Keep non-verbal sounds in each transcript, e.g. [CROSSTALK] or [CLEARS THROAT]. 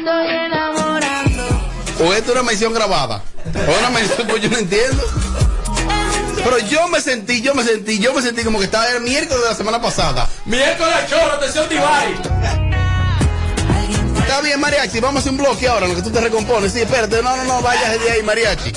estoy enamorando. O esto es una mención grabada. O una mención, pues yo no entiendo. Pero yo me sentí, yo me sentí, yo me sentí como que estaba el miércoles de la semana pasada. Miércoles choro, atención Divay. Está bien, Mariachi, vamos a hacer un bloque ahora, en lo que tú te recompones. Sí, espérate, no, no, no, vayas de ahí, Mariachi.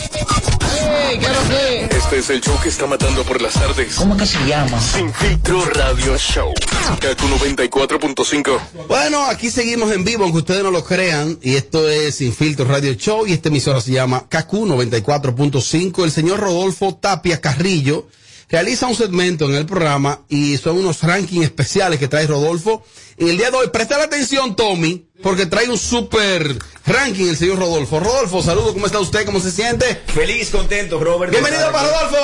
Este es el show que está matando por las tardes. ¿Cómo que se llama? Sin filtro radio show. Kaku 94.5. Bueno, aquí seguimos en vivo, aunque ustedes no lo crean. Y esto es Sin Filtro Radio Show. Y esta emisora se llama KQ 94.5. El señor Rodolfo Tapia Carrillo realiza un segmento en el programa y son unos rankings especiales que trae Rodolfo. En el día de hoy, presta la atención, Tommy, porque trae un super ranking el señor Rodolfo. Rodolfo, saludo, ¿cómo está usted? ¿Cómo se siente? Feliz, contento, Robert. Bienvenido para Rodolfo.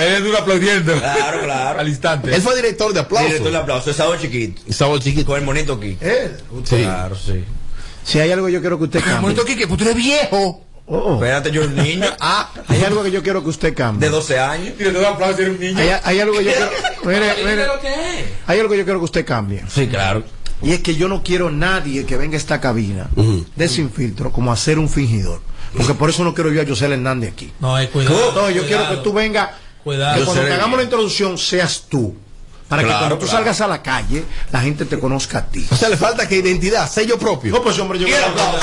Él es duro aplaudiendo. Claro, claro. Al instante. Él fue director de aplausos. Director de aplauso, es sábado chiquito. Sábado chiquito. Con el monito aquí. Sí. Claro, sí. Si hay algo que yo quiero que usted cambie. Monito Quique, pues tú eres viejo. Oh. Espérate, yo un niño. [LAUGHS] Ah, Hay algo que yo quiero que usted cambie. de 12 años. Y le doy aplausos, eres un niño. Hay, hay algo que yo quiero. [LAUGHS] Mire, mire, es? hay algo que yo quiero que usted cambie. Sí, claro. Y es que yo no quiero nadie que venga a esta cabina de sin filtro como a ser un fingidor. Porque por eso no quiero yo a José Hernández aquí. No, hay cuidado. No, yo quiero que tú vengas. Cuidado. Que cuando te hagamos la introducción seas tú. Para que cuando tú claro. salgas a la calle, la gente te conozca a ti. O sea, le falta que identidad, sello propio. No, pues hombre llegó ¿Quién a aplaudir.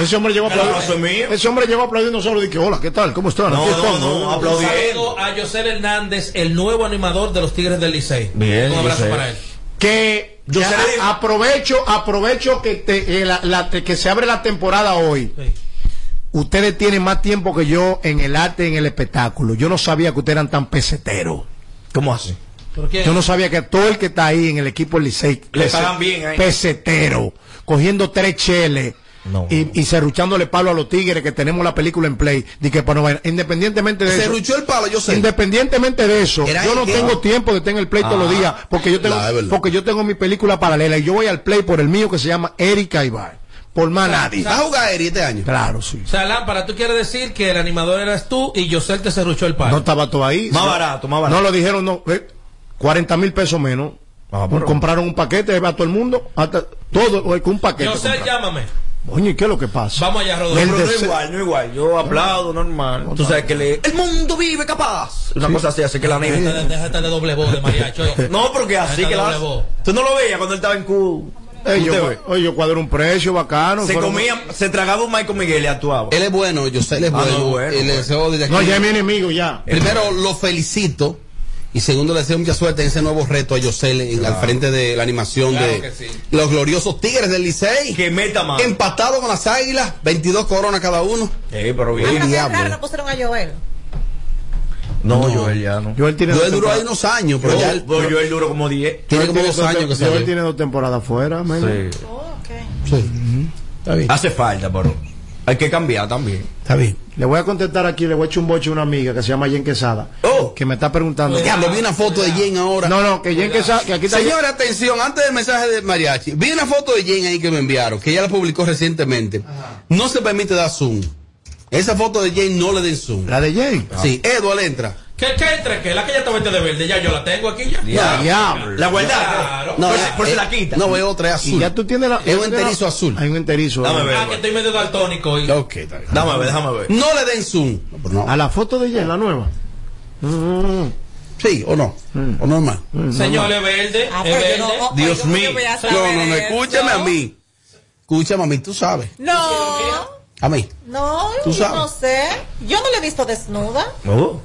Ese hombre llegó a El aplauso aplaudir. es mío. Ese hombre llegó aplaudiendo solo y dije, hola, ¿qué tal? ¿Cómo están? No, Aquí no, no, aplaudí. Saludo a José Hernández, el nuevo animador de los Tigres del Licey. Bien, Un abrazo José. para él. que Yo aprovecho aprovecho que te- eh, la- la- que se abre la temporada hoy Sí. ustedes tienen más tiempo que yo en el arte en el espectáculo yo no sabía que ustedes eran tan peseteros ¿Cómo así? Yo no sabía que todo el que está ahí en el equipo del Licey Le pagan bien ahí. pesetero cogiendo tres cheles No. y, y serruchándole palo a los tigres que tenemos la película en play de que para no vaina. independientemente de Se eso el palo, yo sé. Independientemente de eso, Era yo no que- tengo tiempo de tener el play todos los días porque yo tengo Ah, porque yo tengo mi película paralela y yo voy al play por el mío que se llama Erika Ibar. Por más nadie. ¿Vas a jugar Eri este año? Claro, sí. O sea, Lámpara, tú quieres decir que el animador eras tú y José te serruchó el palo. No estaba todo ahí. Más barato, más barato. No lo dijeron, no. eh, 40 mil pesos menos. Ah, Compraron un paquete a todo el mundo. Hasta todo, eh, con un paquete. José, compraron. llámame. Oye, ¿y ¿qué es lo que pasa? Vamos allá, Rodolfo. Pero no igual, no igual. Yo aplaudo normal. Tú sabes que le. El mundo vive capaz. Una cosa así, así que la Déjate nena. de- déjate de doble voz de mariacho. [LAUGHS] No, porque así que la. Tú no lo veías cuando él estaba en Cuba. Oye, yo cuadré un precio bacano. Se fueron- comía, se tragaba un Michael Miguel y actuaba. Él es bueno, yo sé, él es Ah, bueno. no, bueno, le bueno. desde aquí- No, ya es mi enemigo, ya. Primero, lo felicito. Y segundo, le deseo mucha suerte en ese nuevo reto a Yosel en- al frente de la animación Claro de sí. los gloriosos Tigres del Licey. Que meta más. Empatado con las águilas, 22 coronas cada uno. Eh, pero El bien. Diablo. no pusieron a Joel. No, Joel ya no. Joel tiene dos duró ahí unos años, pero ya él- Yo, Joel duró como 10. tiene Joel como dos dos años que Joel salió. tiene dos temporadas fuera, men. Sí. Oh. Sí. Está bien. Hace falta, pero hay que cambiar también. Está bien. Le voy a contestar aquí, le voy a echar un boche a una amiga que se llama Jen Quesada. Oh. Que me está preguntando. Diablo, vi una foto de Jen ahora. No, no, que Jen Quesada, que aquí está. Señores, atención, antes del mensaje de Mariachi, vi una foto de Jen ahí que me enviaron, que ella la publicó recientemente. No se permite dar zoom. Esa foto de Jen no le den zoom. La de Jen. Sí, Edward entra. ¿Qué, qué entre qué? La que ya está vestida de verde, ya yo la tengo aquí ya. Ya. Diablo. La guardaste. Claro. No, Por, si- por si eh, la quita. No, veo otra es azul. Y ya tú tienes la. Es un enterizo azul. Hay un enterizo. Dame ver. Ah, que estoy medio daltónico y... Ok, está bien. Déjame ver, déjame ver. No le den zoom. No, no. A la foto de Jen, la nueva. Mm, Sí, o no. O normal. Señor, es verde, Ah, es pues verde. no- oh, Dios no mío. No, no, no, eso. escúchame a mí. Escúchame a mí, tú sabes. No, A mí. no, Tú yo sabes. no sé. Yo no la he visto desnuda.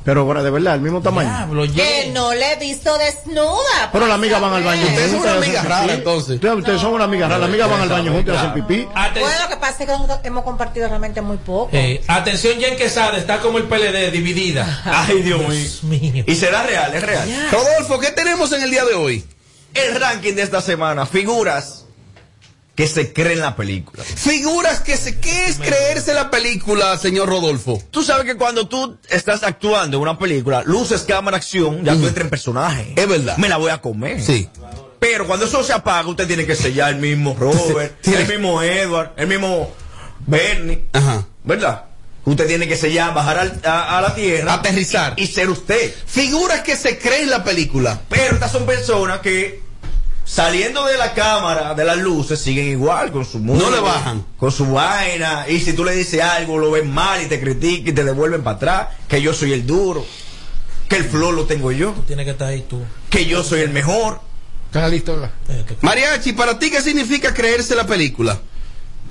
Pero ahora, de verdad, el mismo tamaño. Diablo, Que no la he visto desnuda. Pero las amigas van al baño. Ustedes son una y hacen amiga rara, pipí. entonces. Ustedes, ustedes son una amiga rara. Las amigas van al baño juntas y hacen pipí. Aten- Bueno, lo que pasa es que hemos compartido realmente muy poco. Eh, atención, Jen Quesada está como el PLD, dividida. [LAUGHS] Ay. Dios mío. Y será real, es real. Rodolfo, ¿qué tenemos en el día de hoy? El ranking de esta semana, figuras que se creen la película. Figuras que se... ¿Qué es creerse la película, señor Rodolfo? Tú sabes que cuando tú estás actuando en una película, luces, cámara, acción, ya tú entras en personaje. Es verdad. Me la voy a comer. Sí. Pero cuando eso se apaga, usted tiene que sellar el mismo Robert, el mismo Edward, el mismo Bernie. Ajá. ¿Verdad? Usted tiene que sellar, bajar al- a, a la tierra. Aterrizar. Y ser usted. Figuras que se creen la película. Pero estas son personas que Saliendo de la cámara, de las luces, siguen igual con su música. No le bajan. Con su vaina. Y si tú le dices algo, lo ven mal y te critican y te devuelven para atrás. Que yo soy el duro. Que el flow lo tengo yo. Tiene que estar ahí tú. Que yo soy el mejor. ¿Estás listo? Eh, Mariachi, ¿para ti qué significa creerse la película?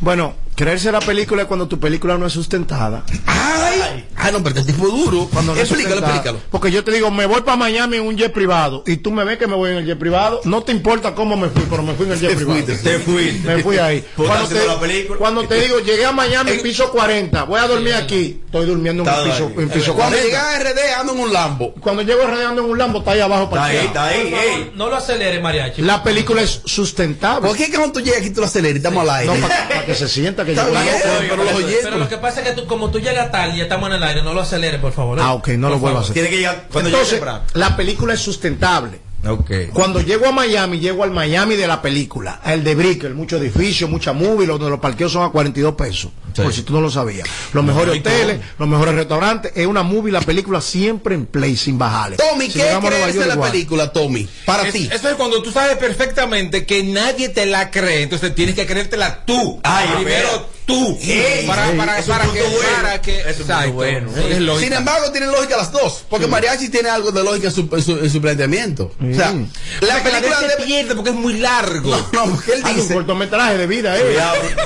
Bueno, creerse la película es cuando tu película no es sustentada. ¡Ay! Ah, no, pero este tipo duro. Cuando no explícalo, explícalo. Porque yo te digo, me voy para Miami en un jet privado y tú me ves que me voy en el jet privado, no te importa cómo me fui, pero me fui en el jet Te privado. fuiste, Te fuiste. Me fui ahí. Cuando te, la película. cuando te digo, llegué a Miami, En- piso 40, voy a dormir aquí, estoy durmiendo en Está un piso, ahí. en piso Cuando 40. llegas a RD ando en un Lambo. Cuando llego rodeando en un Lambo, está ahí abajo Está para ahí, está ahí. Favor, ey. no lo acelere, mariachi. La película es sustentable. ¿Por qué que cuando tú llegas aquí tú lo aceleras y estamos al aire? No, para [LAUGHS] que se sienta que bien, noche. pero los oyentes- Pero lo que pasa es que tú, como tú llegas tarde y estamos en el aire, no lo acelere, por favor. ¿eh? Ah, ok, no lo vuelvo a hacer. Tiene que llegar cuando llegue Entonces, temprano. la película es sustentable. Ok. Cuando llego a Miami, llego al Miami de la película, el de Brickell, muchos edificios, mucha movie, donde los parqueos son a 42 pesos, por si tú no lo sabías. Los mejores ¿y hoteles, los mejores restaurantes, es una movie, la película siempre en play, sin bajarle. Tommy, Si ¿qué es llegamos a Nueva creerse York, la igual. película, Tommy? Para Es- ti. Eso es cuando tú sabes perfectamente que nadie te la cree, entonces tienes que creértela tú. Ay, primero. Tú. Para, para, que, bueno. para que, bueno. Sí. Sin embargo, tienen lógica las dos. Porque Mariachi tiene algo de lógica en su, en su, en su planteamiento. O sea, la la película se debe- pierde porque es muy largo. No, no, porque él Hay un dice. cortometraje de vida, eh.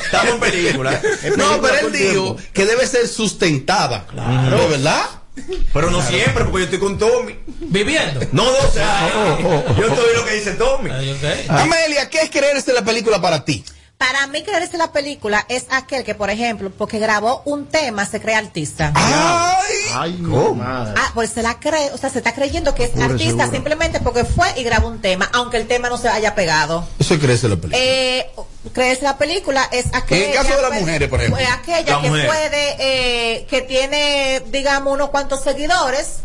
Estamos en película. [LAUGHS] No, pero él dijo que debe ser sustentada. Claro. ¿Verdad? Pero no siempre, porque yo estoy con Tommy. Viviendo. No, no, o sea, Oh, yo estoy lo que dice Tommy. Ok. Amelia, ¿qué es creerse la película para ti? Para mí creerse la película es aquel que, por ejemplo, porque grabó un tema, se cree artista. ¡Ay! Madre. Ah, pues se la cree, o sea, se está creyendo que es artista simplemente porque fue y grabó un tema, aunque el tema no se haya pegado. Eso es creerse la película. Eh, creerse la película es aquella. En el caso de las pues, mujeres, por ejemplo. pues, aquella La que mujer. puede, eh, que tiene, digamos, unos cuantos seguidores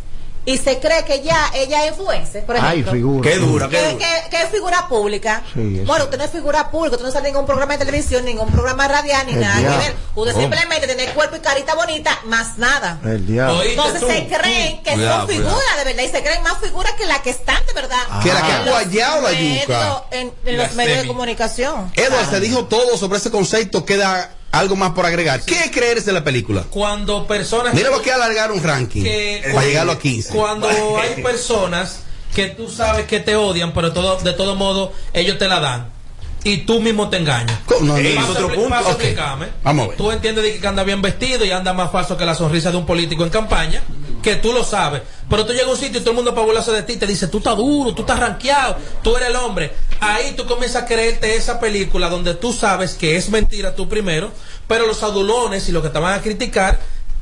y se cree que ya ella es influencer, por Ay, ejemplo. figura. Qué dura, qué Que, dura. que- que es figura pública. Sí, bueno, usted no es figura pública, usted no sale en ningún programa de televisión, ningún programa radial, ni El nada diablo. que ver. Usted Oh. simplemente tiene cuerpo y carita bonita, más nada. El Entonces tú, se creen que Cuidado, son figuras de verdad y se creen más figuras que las que están de verdad. Que la que En ha los guayado la medios- yuca. En, los medios de comunicación. Edward, se dijo todo sobre ese concepto. Queda algo más por agregar. ¿Qué es creerse la película? Cuando personas. Mira lo que alargar un ranking. que para llegarlo a 15. Cuando hay [LAUGHS] personas que tú sabes que te odian, pero todo, de todo modo ellos te la dan. Y tú mismo te engañas. No, no, no. Otro punto. paso Ok. explícame. Vamos a ver. Tú entiendes de que anda bien vestido y anda más falso que la sonrisa de un político en campaña, que tú lo sabes. Pero tú llegas a un sitio y todo el mundo para burlarse de ti te dice, tú estás duro, tú estás rankeado, tú eres el hombre. Ahí tú comienzas a creerte esa película donde tú sabes que es mentira tú primero, pero los adulones y los que te van a criticar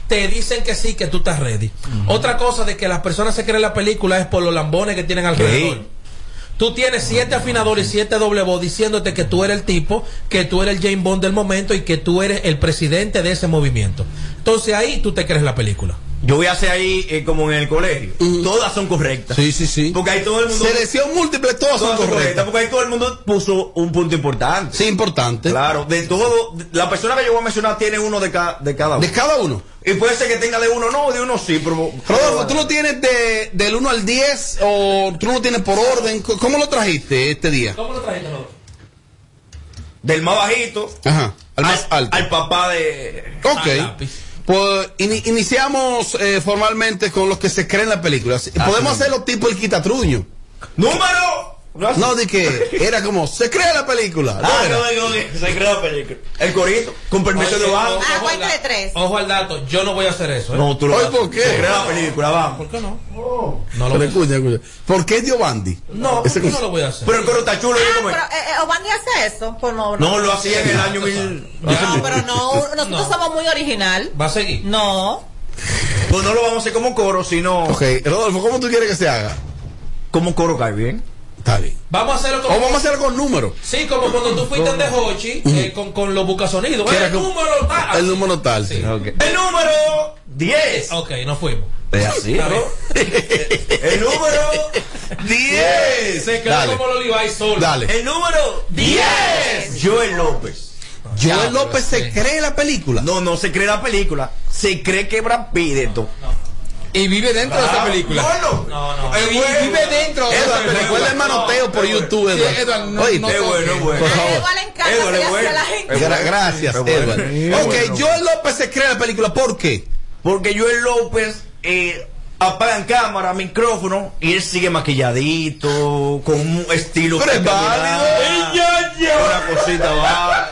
te dicen que sí, que tú estás ready. Otra cosa de que las personas se creen la película es por los lambones que tienen alrededor. Tú tienes siete afinadores y siete doble voz diciéndote que tú eres el tipo, que tú eres el James Bond del momento y que tú eres el presidente de ese movimiento. Entonces ahí tú te crees la película. Yo voy a hacer ahí eh, como en el colegio. Todas son correctas. Sí, sí, sí. Porque ahí todo el mundo. Selección múltiple, todas son todas son correctas. correctas. Porque ahí todo el mundo puso un punto importante. Sí, importante. Claro, de todo. La persona que yo voy a mencionar tiene uno de, ca- de cada uno. De cada uno. Y puede ser que tenga de uno, no, de uno sí, pero. Rodolfo, ¿tú lo tienes de, del 1 al 10 o tú lo tienes por orden? ¿Cómo lo trajiste este día? ¿Cómo lo trajiste, Rodolfo? Del más bajito Ajá, al más al, alto. al papá de. Al Ok. Pues ini- iniciamos eh, formalmente con los que se creen la película. Sí, Podemos sí. hacerlo tipo el quitatruño. ¡Número! No, de que era como, se cree la película. ¿no Ah, no, no, no, se creó la película. El corito, con permiso de Obama. ojo Ah, al cuenta de da- tres. Ojo al dato, yo no voy a hacer eso. ¿eh? No, tú lo Oye, haces. ¿por qué? Se creó la película, vamos. ¿Por qué no? No lo Pero voy a hacer. escucha, escucha. ¿Por qué Diobandi? No, ¿por cos- no lo voy a hacer? Pero el coro está chulo, yo Ah, como- pero eh, eh, Obandi hace eso. Pues no, No, lo hacía en el año [LAUGHS] mil. No, pero no, [LAUGHS] nosotros No. somos muy original. Va a seguir. No. Pues no lo vamos a hacer como coro, sino. Ok, Rodolfo, ¿cómo tú quieres que se haga? Como coro cae bien. Está bien. Vamos a hacerlo O como. vamos a hacerlo con números. Sí, como cuando tú fuiste de Hochi eh, con, con los bucasonidos. El número tal. El número tal, sí. Sí. El número 10. Ok, nos fuimos. Es así, ¿no? El número 10. Se quedó Dale. como el Olivay solo. Dale. El número 10. Joel López. Joel Ya, López pero se sí. cree la película. No, no se cree la película. Se cree que Brad Pitt esto. Y vive dentro de esa película. Bueno, No, no. Y, y vive dentro de esa Edward, película. recuerda el manoteo por YouTube, Sí, Edward. Edward, no- Oíste, no es bueno, bueno. por favor. Edward le encanta Edward es bueno. a la gente. Gracias. Edward. Sí, ok, bueno. Joel López se cree en la película. ¿Por qué? Porque Joel López eh, apagan cámara, micrófono y él sigue maquilladito, con un estilo. Pero es válido. Una cosita va.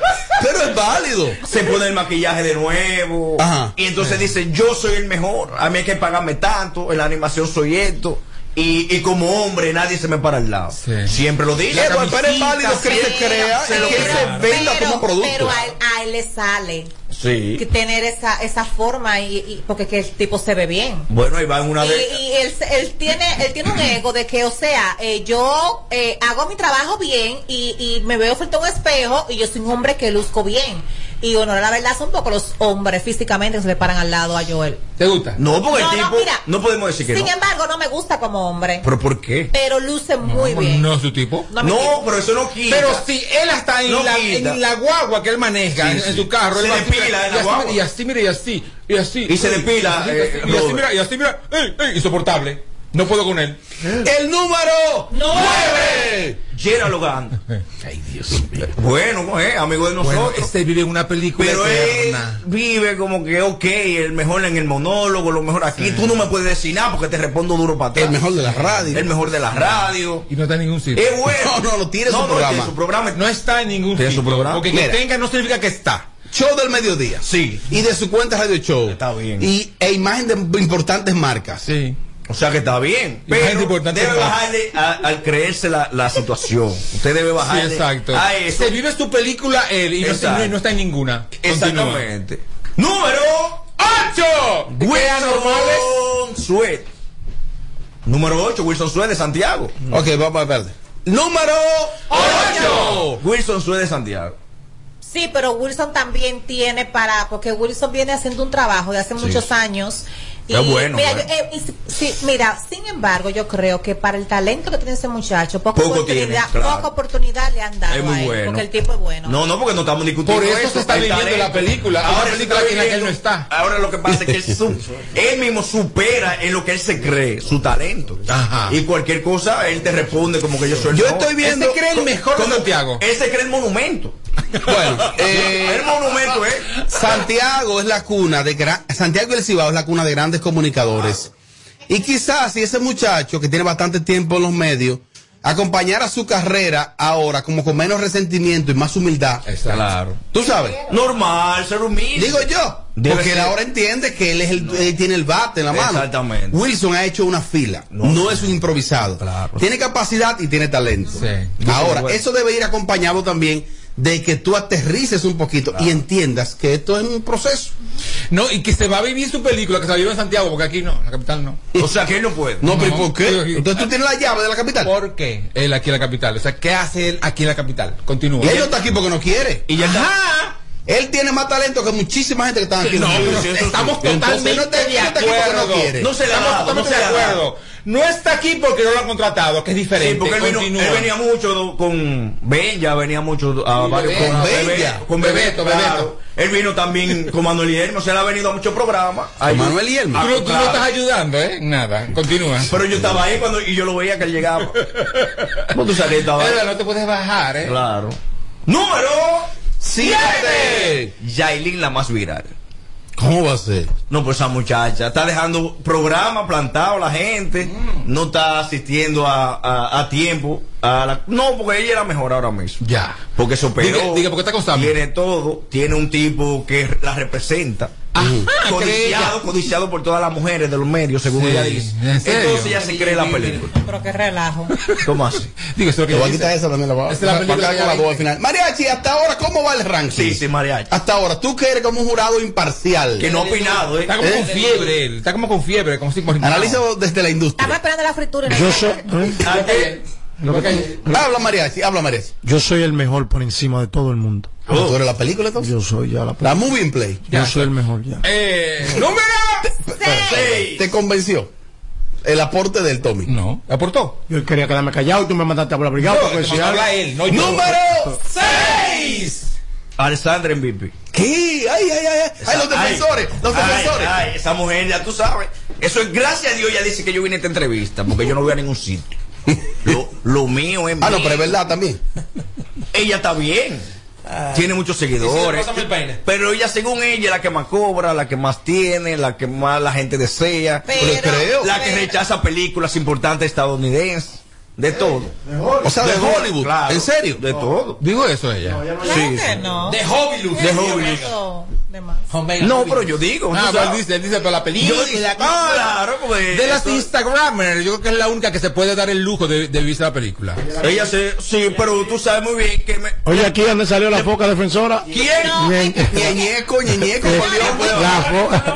Pero es válido. Se pone el maquillaje de nuevo. Ajá. Y entonces dice, yo soy el mejor. A mí hay que pagarme tanto. En la animación soy esto. Y, y como hombre nadie se me para al lado. Sí. Siempre lo dice. Edward, pero es válido que se crea se y lo que se venda pero, como producto. pero a, él, a él le sale Sí. que tener esa, esa forma y, y- porque que el tipo se ve bien. Bueno, ahí va en una Y, de... y él, él tiene él tiene un ego de que, o sea, eh, yo eh, hago mi trabajo bien y, y me veo frente a un espejo y yo soy un hombre que luzco bien. Y honor a la verdad son pocos los hombres físicamente que se le paran al lado a Joel. ¿Te gusta? No, porque No, el no, tipo... mira. no podemos decir que Sin no. embargo, no me gusta como hombre, ¿Pero por qué? pero luce muy bien. No es su tipo. No No, pero eso no quita. Pero si él está en, No la, quita. en la guagua que él maneja, Sí, en, su carro, Se él va depila así, en la y así, guagua. y así, mira, y así, y así. Y se Uy, depila, Y así, eh, mira, y así, mira, ey, ey, insoportable. No puedo con él. El número 9. Gerald Logan. [LAUGHS] Ay, Dios mío. Bueno, eh, amigo de nosotros. Bueno, este vive en una película pero él eterna. vive como que, ok, el mejor en el monólogo, lo mejor aquí. Tú no me puedes decir nada porque te respondo duro para atrás. El mejor de la radio. El mejor de la radio. Y no está en ningún sitio. Es bueno. [LAUGHS] No, no, no, tiene su no, programa. tiene su programa. No está en ningún Tiene su sitio. programa. Porque que tenga no significa que está. Show del mediodía. Sí. Y de su cuenta Radio Show. Está bien. Y e imagen de importantes marcas. Sí. O sea que está bien. Pero importante debe es bajarle a- al creerse la, la situación. Usted debe Sí, bajarle exacto. a eso. Se vive su película él y no, no- está en ninguna. Continúa. Exactamente. Número ¡Ocho! ¿Qué anormales? Wilson Suet. Número 8, Wilson Suet de Santiago. Ok, vamos a ver. Número 8. Wilson Suet de Santiago. Sí, pero Wilson también tiene para, porque Wilson viene haciendo un trabajo de hace muchos años. Y Es bueno, mira, bueno. yo- eh, y si- sí, mira, sin embargo, yo creo que para el talento que tiene ese muchacho, poca Poco oportunidad, tiene, claro. poca oportunidad le han dado Es muy a él, bueno. porque el tipo es bueno. No, no, porque no estamos discutiendo Por eso se está viviendo talento. la película, Ahora película en la que él viviendo- no está. Ahora lo que pasa es que él, su- [LAUGHS] él mismo supera en lo que él se cree, su talento. Ajá. Y cualquier cosa, él te responde como que yo soy el Yo mejor. estoy viendo- Él se cree el mejor de Santiago. Él se cree el monumento. Bueno, [LAUGHS] eh, el monumento, ¿eh? Santiago es la cuna de gran, Santiago y el Cibao es la cuna de grandes comunicadores. Y quizás si ese muchacho que tiene bastante tiempo en los medios acompañara su carrera ahora como con menos resentimiento y más humildad. Claro. ¿Tú sabes? Normal, ser humilde. Digo yo, Debe porque él ahora entiende que él es el, él tiene el bate en la mano. Exactamente. Wilson ha hecho una fila, no, es un improvisado. Claro. Tiene capacidad y tiene talento. Sí. Ahora, eso debe ir acompañado también de que tú aterrices un poquito y entiendas que esto es un proceso. No, y que se va a vivir su película, que se va a vivir en Santiago, porque aquí no, en la capital no. O sea que él no puede. No, pero ¿y No. por qué? Entonces tú tienes la llave de la capital. ¿Por qué él aquí en la capital? O sea, ¿qué hace él aquí en la capital? Continúa. Y él no está aquí porque no quiere. Y ya está. Él tiene más talento que muchísima gente que está aquí. No, el pero estamos totalmente no de no acuerdo. no quiere. No se Estamos totalmente no de acuerdo. No está aquí porque no lo han contratado, que es diferente. Sí, porque él, vino- él venía mucho con Bella, venía mucho a Sí, varios. Con Bebe- Bella. con Bebeto, Bebeto, Bebeto. claro. Él vino también [LAUGHS] con Manuel Guillermo, o sea, él ha venido a muchos programas. Manuel. Tú, no, tú no estás ayudando, ¿eh? Nada. Continúa. Pero yo estaba ahí cuando y yo lo veía que él llegaba. [LAUGHS] ¿Cómo tú sabes que estaba ahí? Edward, no te puedes bajar, ¿eh? Claro. Número ¡Siete! Yailin, la más viral. ¿Cómo va a ser? No, pues esa muchacha está dejando programa plantado la gente, no está asistiendo a, a, a tiempo. A la, no, porque ella era mejor ahora mismo. Ya. Porque se operó. Diga- diga, ¿por qué está con Sammy? Tiene todo. Tiene un tipo que la representa. Ajá, Codiciado, codiciado por todas las mujeres de los medios, según Sí, ella dice. Entonces ella se cree la película. Pero qué relajo. [LAUGHS] ¿Cómo así? Digo, eso es lo que voy a quitar esa también. La voy a, quedar con la viste. al final. Mariachi, hasta ahora, ¿cómo va el ranking? Sí, sí, mariachi. Hasta ahora, tú que eres como un jurado imparcial. Que no ha opinado, ¿eh? Está como ¿Eh? con fiebre él. Está como con fiebre, como si Analiza desde la Estamos industria. esperando la fritura. Yo soy. ¿eh? ¿A qué? Lo que- Habla mariachi, habla mariachi. yo soy el mejor por encima de todo el mundo. Ah, ¿Tú eres la película entonces? Yo soy ya la La movie in play. Yo soy el mejor ya. Eh, [LAUGHS] número. Seis. ¿Te convenció? El aporte del Tommy. No, aportó. Yo quería quedarme callado y tú me mandaste a hablar obligado. No, si habla él, no yo. Número 6. Alexandra MVP. ¿Qué? Ay, ay, ay, ay, ay, los defensores, los defensores. ay, esa mujer, ya tú sabes. Eso es gracias a Dios, ella dice que yo vine a esta entrevista, porque yo no voy a ningún sitio. [LAUGHS] Lo, lo mío es Ah, no, pero es verdad también. Ella está bien. Tiene muchos seguidores. Pero ella, según ella, es la que más cobra, la que más tiene, la que más la gente desea. Pero, creo. La que pero- rechaza películas importantes estadounidenses. De todo. O sea, de Hollywood. Claro. ¿En serio? De todo. Digo eso ella. Claro Sí, que sí. no. De Hobilus. De de. Homemade No, pero yo digo. Ah, él dice, él dice, pero la película. Yo digo, claro, pues, De las eso- Instagramers, yo creo que es la única que se puede dar el lujo de, de vista la película. Ella se. Sí, pero tú sabes muy bien que me. Oye, aquí donde salió la foca defensora. ¿Quién? No, Ñeñeco, ñeñeco, por Dios. La foca.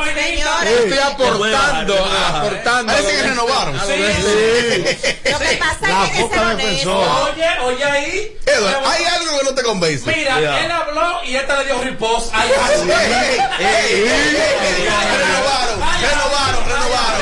Estoy aportando, aportando. Parece que renovaron. Sí. de- lo que pasa Que ser honesto. Oye, oye ahí. Edward, hay algo que no te convence. Mira, él habló y esta le dio ripos. Ay, ay, ey, ey, Renovaron, renovaron,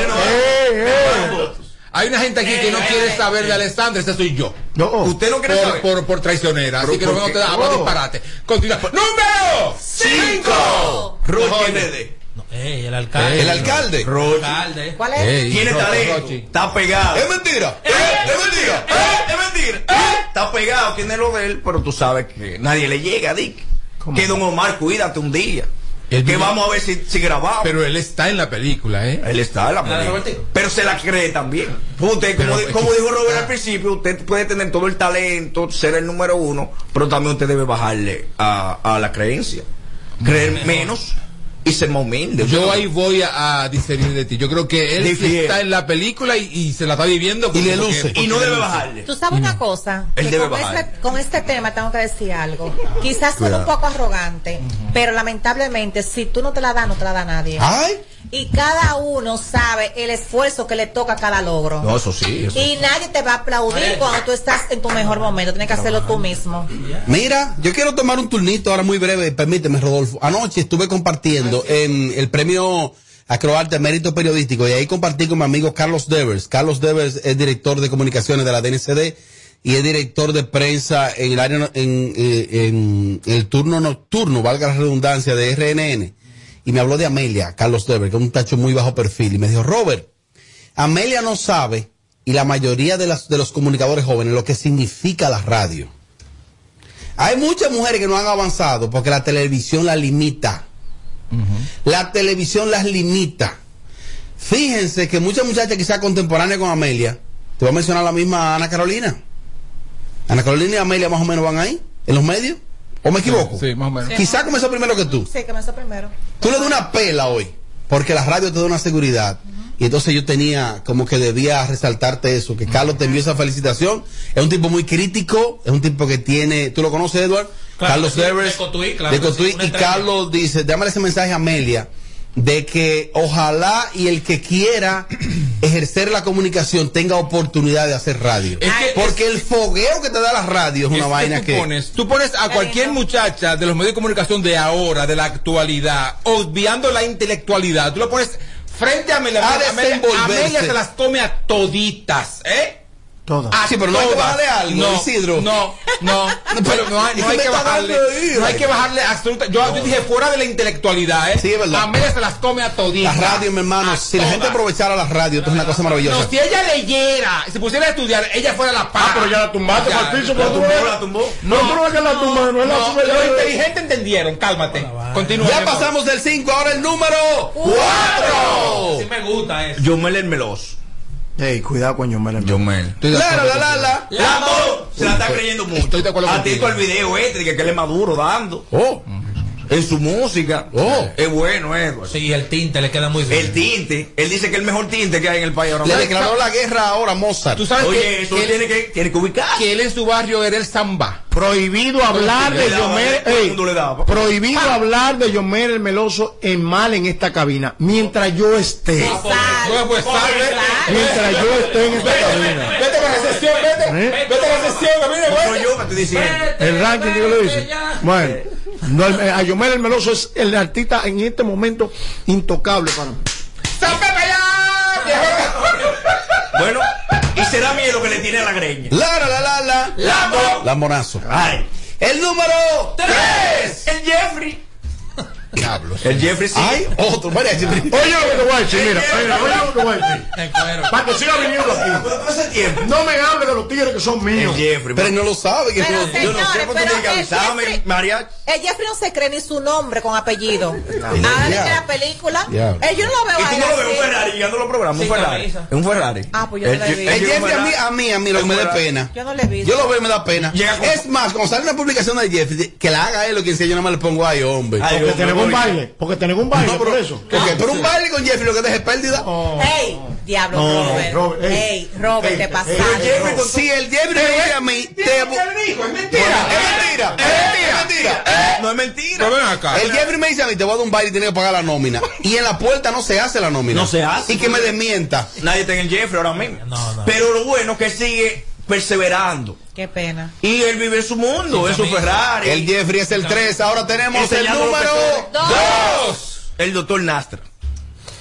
renovaron. Hay una gente aquí que no quiere saber de Alessandra, ese soy yo. No. Usted no quiere Por, saber. por, por traicionera, así que no ¿por vamos qué? a hablar No. disparate. Continúa. ¡Número! ¡Cinco! Roche RD. Ey, el alcalde. El alcalde. Alcalde. ¿Cuál es? Ey, Tiene Rochi, talento. Rochi. Está pegado. Es mentira. Eh, Es mentira. ¡Eh! ¡Es mentira! ¡Eh! Está pegado, tiene lo de él, pero tú sabes que nadie le llega, Dick. Que don Omar, cuídate un día. Que vamos a ver si, si grabamos. Pero él está en la película, ¿eh? Él está en la película. Pero se la cree también. Usted, como, Pero- como dijo Robert al principio, usted puede tener todo el talento, ser el número uno, pero también usted debe bajarle a, a la creencia. Creer menos y ser más humilde. Yo ahí voy a, a diferir de ti. Yo creo que él está en la película y, y se la está viviendo. Y le luce. porque y no debe bajarle. Tú sabes una cosa, Él que debe con, este, con este tema tengo que decir algo. [LAUGHS] Quizás suene un poco arrogante, pero lamentablemente si tú no te la das, no te la da nadie. Ay, Y cada uno sabe el esfuerzo que le toca a cada logro. No, eso sí. Eso. Y nadie te va a aplaudir cuando tú estás en tu mejor momento. Tienes que hacerlo tú mismo. mira, yo quiero tomar un turnito ahora muy breve, permíteme, Rodolfo. Anoche estuve compartiendo en el premio Acroarte Mérito Periodístico y ahí compartí con mi amigo Carlos Devers. Carlos Devers es director de comunicaciones de la DNCD y es director de prensa en el área, en, eh, en el turno nocturno, valga la redundancia, de RNN. Y me habló de Amelia, Carlos Devers, que es un tacho muy bajo perfil. Y me dijo, Robert, Amelia no sabe, y la mayoría de, las, de los comunicadores jóvenes, lo que significa la radio. Hay muchas mujeres que no han avanzado porque la televisión las limita. La televisión las limita. Fíjense que muchas muchachas quizás contemporáneas con Amelia, te voy a mencionar la misma Ana Carolina. Ana Carolina y Amelia más o menos van ahí, en los medios. ¿O me equivoco? Sí, más o menos. Quizás comenzó primero que tú. Sí, hizo primero. Tú le das una pela hoy, porque la radio te da una seguridad. Y entonces yo tenía como que debía resaltarte eso, que Carlos te envió esa felicitación. Es un tipo muy crítico, es un tipo que tiene, ¿tú lo conoces, Edward? Claro Carlos sí, Devers. de Cotuí, claro de sí, Cotuí. y estrella. Carlos dice, dámale ese mensaje a Amelia, de que ojalá y el que quiera [CLEARS THROAT] ejercer la comunicación tenga oportunidad de hacer radio. Es que- porque el fogueo que te da la radio es una Es que vaina tú que... pones, tú pones a cualquier muchacha de los medios de comunicación de ahora, de la actualidad, obviando la intelectualidad, tú lo pones frente a Amelia. A Amelia, desenvolverse. Amelia se las come a toditas, ¿eh? Todas. A Sí, pero no hay que bajarle algo, no, Isidro. No, no, [LAUGHS] pero no hay, ¿Y no hay me que bajarle, no hay que bajarle absoluta. Yo, yo dije fuera de la intelectualidad, ¿eh? Sí, es verdad. Amelia se las come a La toditas. radio, mi hermano, si la gente aprovechara la radio, esto es una cosa maravillosa. No, si ella leyera, si pusiera a estudiar, ella fuera la par. Ah, pero ya la tumbaste Ya, piso. la tumbó, la tumbó. No, no ves que la tumba, no es la No, los inteligentes entendieron, cálmate. Continúa. Ya pasamos del 5, ahora el número 4. Sí me gusta eso. Yomel el Meloso. Ey, cuidado con Yomel. Yomel. De La, la, la, la. Se la está creyendo mucho. Estoy de acuerdo Atento contigo. al video este, de que él es maduro dando. Oh, En su música. Oh. Es bueno, Edward. Sí, el tinte le queda muy bien. El tinte. Él dice que es el mejor tinte que hay en el país ahora le declaró la guerra ahora a Mozart. Tú sabes Oye, que, eso que, tiene que, tiene que ubicar. que él en su barrio era el samba. Prohibido hablar de le daba. prohibido hablar de Yomel el Meloso en mal en esta cabina. Mientras yo esté. Pues. Mientras yo esté en esta cabina. Vete para la sesión, vete. ¿Eh? Vete a la sesión, que yo estoy diciendo. El ranking que lo dice. Bueno, no, el- a Yomel el Meloso es el artista en este momento intocable para mí. [LAUGHS] Bueno, y será miedo que le tiene a la greña. La, la, la, la, la. Lambo. Lambonazo. Ay. El número 3. El Jeffrey. Diablos. El Jeffrey sí. Hay otro, mariachi. Oye lo que te voy a decir, mira, mira, oye lo que te voy a decir. Para que siga viniendo aquí. No me hable de los tigres que son El míos. Jeffrey. Pero él no lo sabe. Que Pero, no- yo no sé por qué tiene que el avisarme, Jeffrey- María. El Jeffrey no se cree ni su nombre con apellido. Ahora ya. dice la película. Ya. Eh, yo no lo veo Y tú no lo ves un. Ferrari guiando los programas, un Sin Ferrari. un Ferrari. Ah, pues yo no lo he El-. El un Jeffrey a mí, a mí, a mí lo que me da pena. Yo no le visto. Yo lo veo y me da pena. Llega con- Es más, cuando sale una publicación de Jeffrey, que la haga él o quien sea, yo nada más le pongo ay, hombre. Ay, hombre, tenemos un oye. baile. Porque tenemos un baile, no, pero, por eso. porque por un baile con Jeffrey lo que deja es pérdida. Ey, diablo, No, Robert. Robert, ey. Ey, Robert, Ey, te pasaste. Si el Jeffrey me dice a mí, te. Es dijo? Es mentira. Es mentira. Es mentira. No es mentira. Pero ven acá. El Jeffrey me dice a mí, te voy a dar un baile y tienes que pagar la nómina. Y en la puerta no se hace la nómina. No se hace. Y que me desmienta. Nadie está en el Jeffrey ahora mismo. No, no. Pero lo bueno que sigue perseverando. Qué pena. Y él vive en su mundo, en su. Ferrari. El Jeffrey es el 3. Ahora tenemos el número los Dos. 2. El doctor Nastra.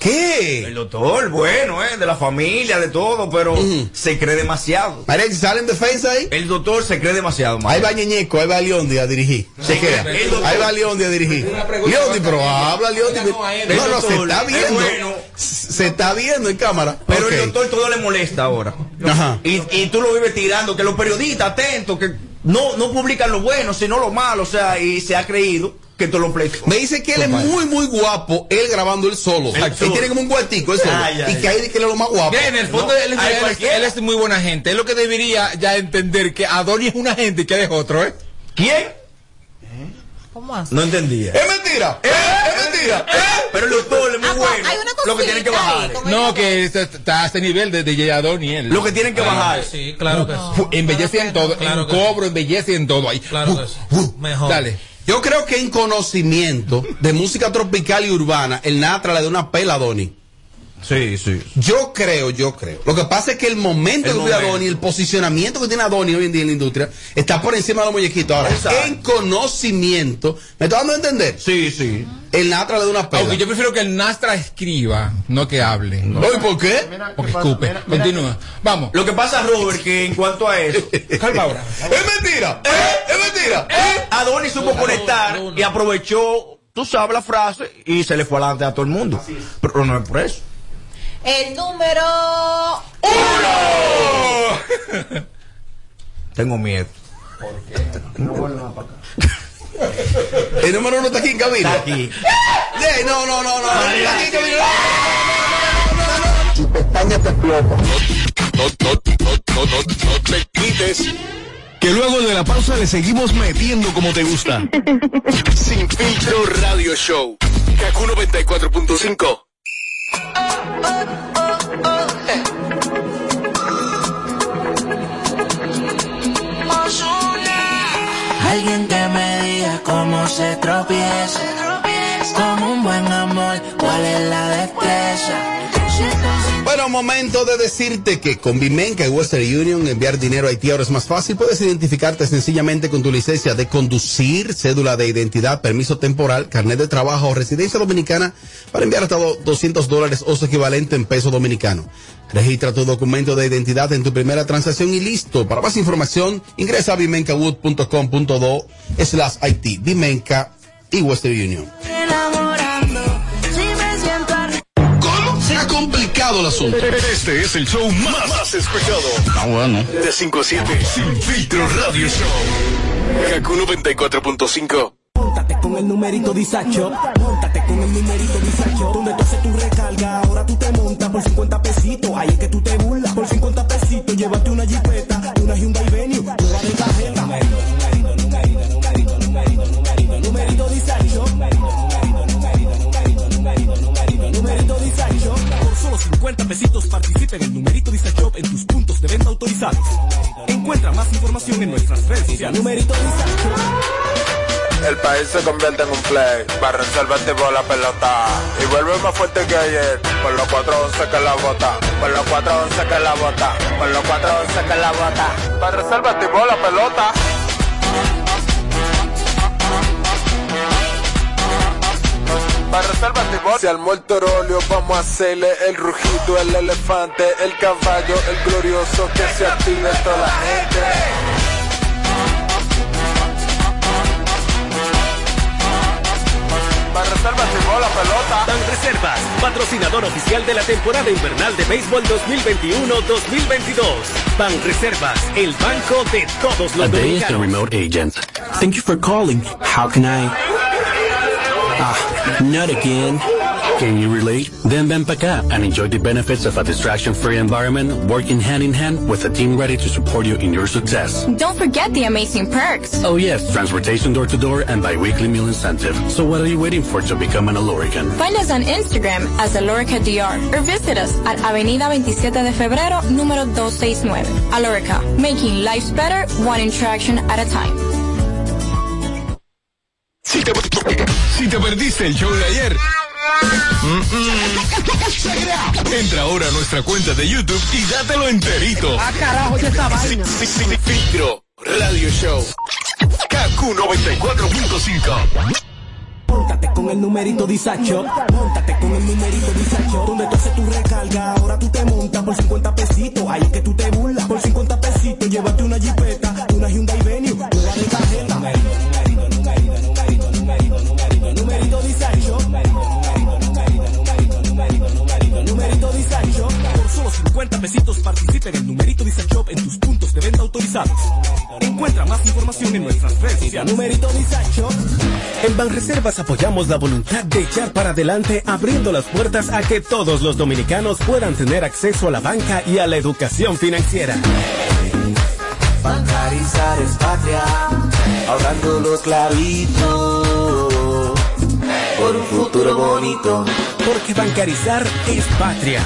El ¿Qué? doctor, bueno, eh, de la familia, de todo, pero Ujú. se cree demasiado. Si sale en defensa ahí. El doctor se cree demasiado, Ahí María. va Ñeñeco, ahí va Leondi a dirigir. Se queda. el Ahí va Leondi a dirigir. Leondi, pero habla Leondi. El No, no, se está es viendo. bueno. Se está viendo en cámara. Pero Ok. el doctor todo le molesta ahora. Ajá. Y, y tú lo vives tirando, que los periodistas atentos, que no, no publican lo bueno, sino lo malo, o sea, y se ha creído que todo lo pleito. Me dice que él es muy, muy guapo, él grabando él solo. Él tiene como un cuartico, él solo. Ay, ay, y que ahí que él es lo más guapo. Mira, en el fondo No, él, es- él es, cualquiera. él es muy buena gente. Es lo que debería ya entender que Adonis es una gente y que él es otro, ¿eh? ¿Quién? ¿Cómo así? No entendía. Es mentira. Eh, es mentira. Eh. Pero el doctor es muy Ah, pues, bueno. hay una Lo que tienen que ahí, bajar. No, que está, está a este nivel de, Adonis él. Lo que tienen que bajar. Sí, claro que sí. Fu- Embellece en todo, Claro en que sí. cobro, embellece en todo ahí. Claro que sí. Mejor. Dale. Yo creo que en conocimiento de música tropical y urbana, el Natra le da una pela a Donny. Sí, sí. Yo creo, yo creo. Lo que pasa es que el momento El que momento. Donny, el posicionamiento que tiene Donny hoy en día en la industria, está por encima de los muñequitos. Ahora, Exacto. en conocimiento, ¿me está dando a entender? Sí, sí. El Natra le da una pela. Aunque yo prefiero que el Nastra escriba, no que hable. ¿No? ¿Y por qué? Mira, Porque escupe. Mira, mira Continúa. Vamos. Lo que pasa, Robert, que en cuanto a eso, [LAUGHS] calma ahora. Es mentira. ¿Eh? Es mentira. ¿Eh? Adonis supo conectar y aprovechó, tú sabes la frase, y se le fue adelante a todo el mundo. Pero no es por eso. El número. Tengo miedo. El número uno está aquí en cabina. Está aquí. Yeah, no, no, no, no. Está aquí en cabina. No, no, no, no, no, no te quites. Que luego de la pausa le seguimos metiendo como te gusta. [LAUGHS] Sin filtro radio show. Kaku 94.5. Alguien que me diga cómo se tropieza. Con un buen amor, cuál es la destreza. Bueno, momento de decirte que con Vimenca y Western Union enviar dinero a Haití ahora es más fácil. Puedes identificarte sencillamente con tu licencia de conducir, cédula de identidad, permiso temporal, carnet de trabajo o residencia dominicana para enviar hasta do- 200 dólares o su equivalente en peso dominicano. Registra tu documento de identidad en tu primera transacción y listo. Para más información, ingresa a vimencawood.com.do slash Haití, Vimenca y Western Union. Complicado el asunto. Este es el show más, más escuchado. Ah, bueno. De 5 a 7. Sin filtro radio show. Kaku 94.5. Móntate con el numerito disacho, móntate con el numerito disacho, donde tú haces tu recarga, ahora tú te montas por 50 pesitos, ahí es que tú te burlas, por 50 50 pesitos participa en el numerito disacho en tus puntos de venta autorizados. Encuentra más información en nuestras redes sociales. Numerito disacho. El país se convierte en un play. Para resolver tipo la pelota. Y vuelve más fuerte que ayer. Por los 411 que la bota. Por los 411 que la bota. Por los 411 que la bota. Para tipo la pelota. Para resolver tipo. Si al muerto rolio vamos a hacerle el rugido, el elefante, el caballo, el glorioso que se active toda la gente. Para reserva pelota. Ban Reservas, patrocinador oficial de la temporada invernal de béisbol 2021-2022. Ban Reservas, el banco de todos los dominicanos. remote agent. Thank you for calling. How can I? Ah, not again. Can you relate? Then ven pa acá and enjoy the benefits of a distraction-free environment working hand in hand with a team ready to support you in your success. Don't forget the amazing perks. Oh yes, transportation door to door and bi-weekly meal incentive. So what are you waiting for to become an Alorican? Find us on Instagram as Alorica DR or visit us at Avenida 27 de Febrero, número 269. Alorica, making lives better one interaction at a time. Si te, perdiste el show de ayer. mm, mm. Entra ahora a nuestra cuenta de YouTube y dátelo enterito. Ah, carajo, ya está vaina. Sin- sin- sin filtro Radio Show. KQ 94.5. Póntate con el numerito Disacho. Póntate con el numerito Disacho. Donde tú haces tu recarga, ahora tú te montas por 50 pesitos. Ahí es que tú te burlas. Por 50 pesitos, llévate una jipeta, una Hyundai Venue, nueva de 50 pesitos participa en el numerito Disacho en tus puntos de venta autorizados. Encuentra más información en nuestras redes sociales. Numerito Disacho. En Banreservas apoyamos la voluntad de echar para adelante abriendo las puertas a que todos los dominicanos puedan tener acceso a la banca y a la educación financiera. Bancarizar es patria, ahorrando los clavitos por un futuro bonito. Porque bancarizar es patria.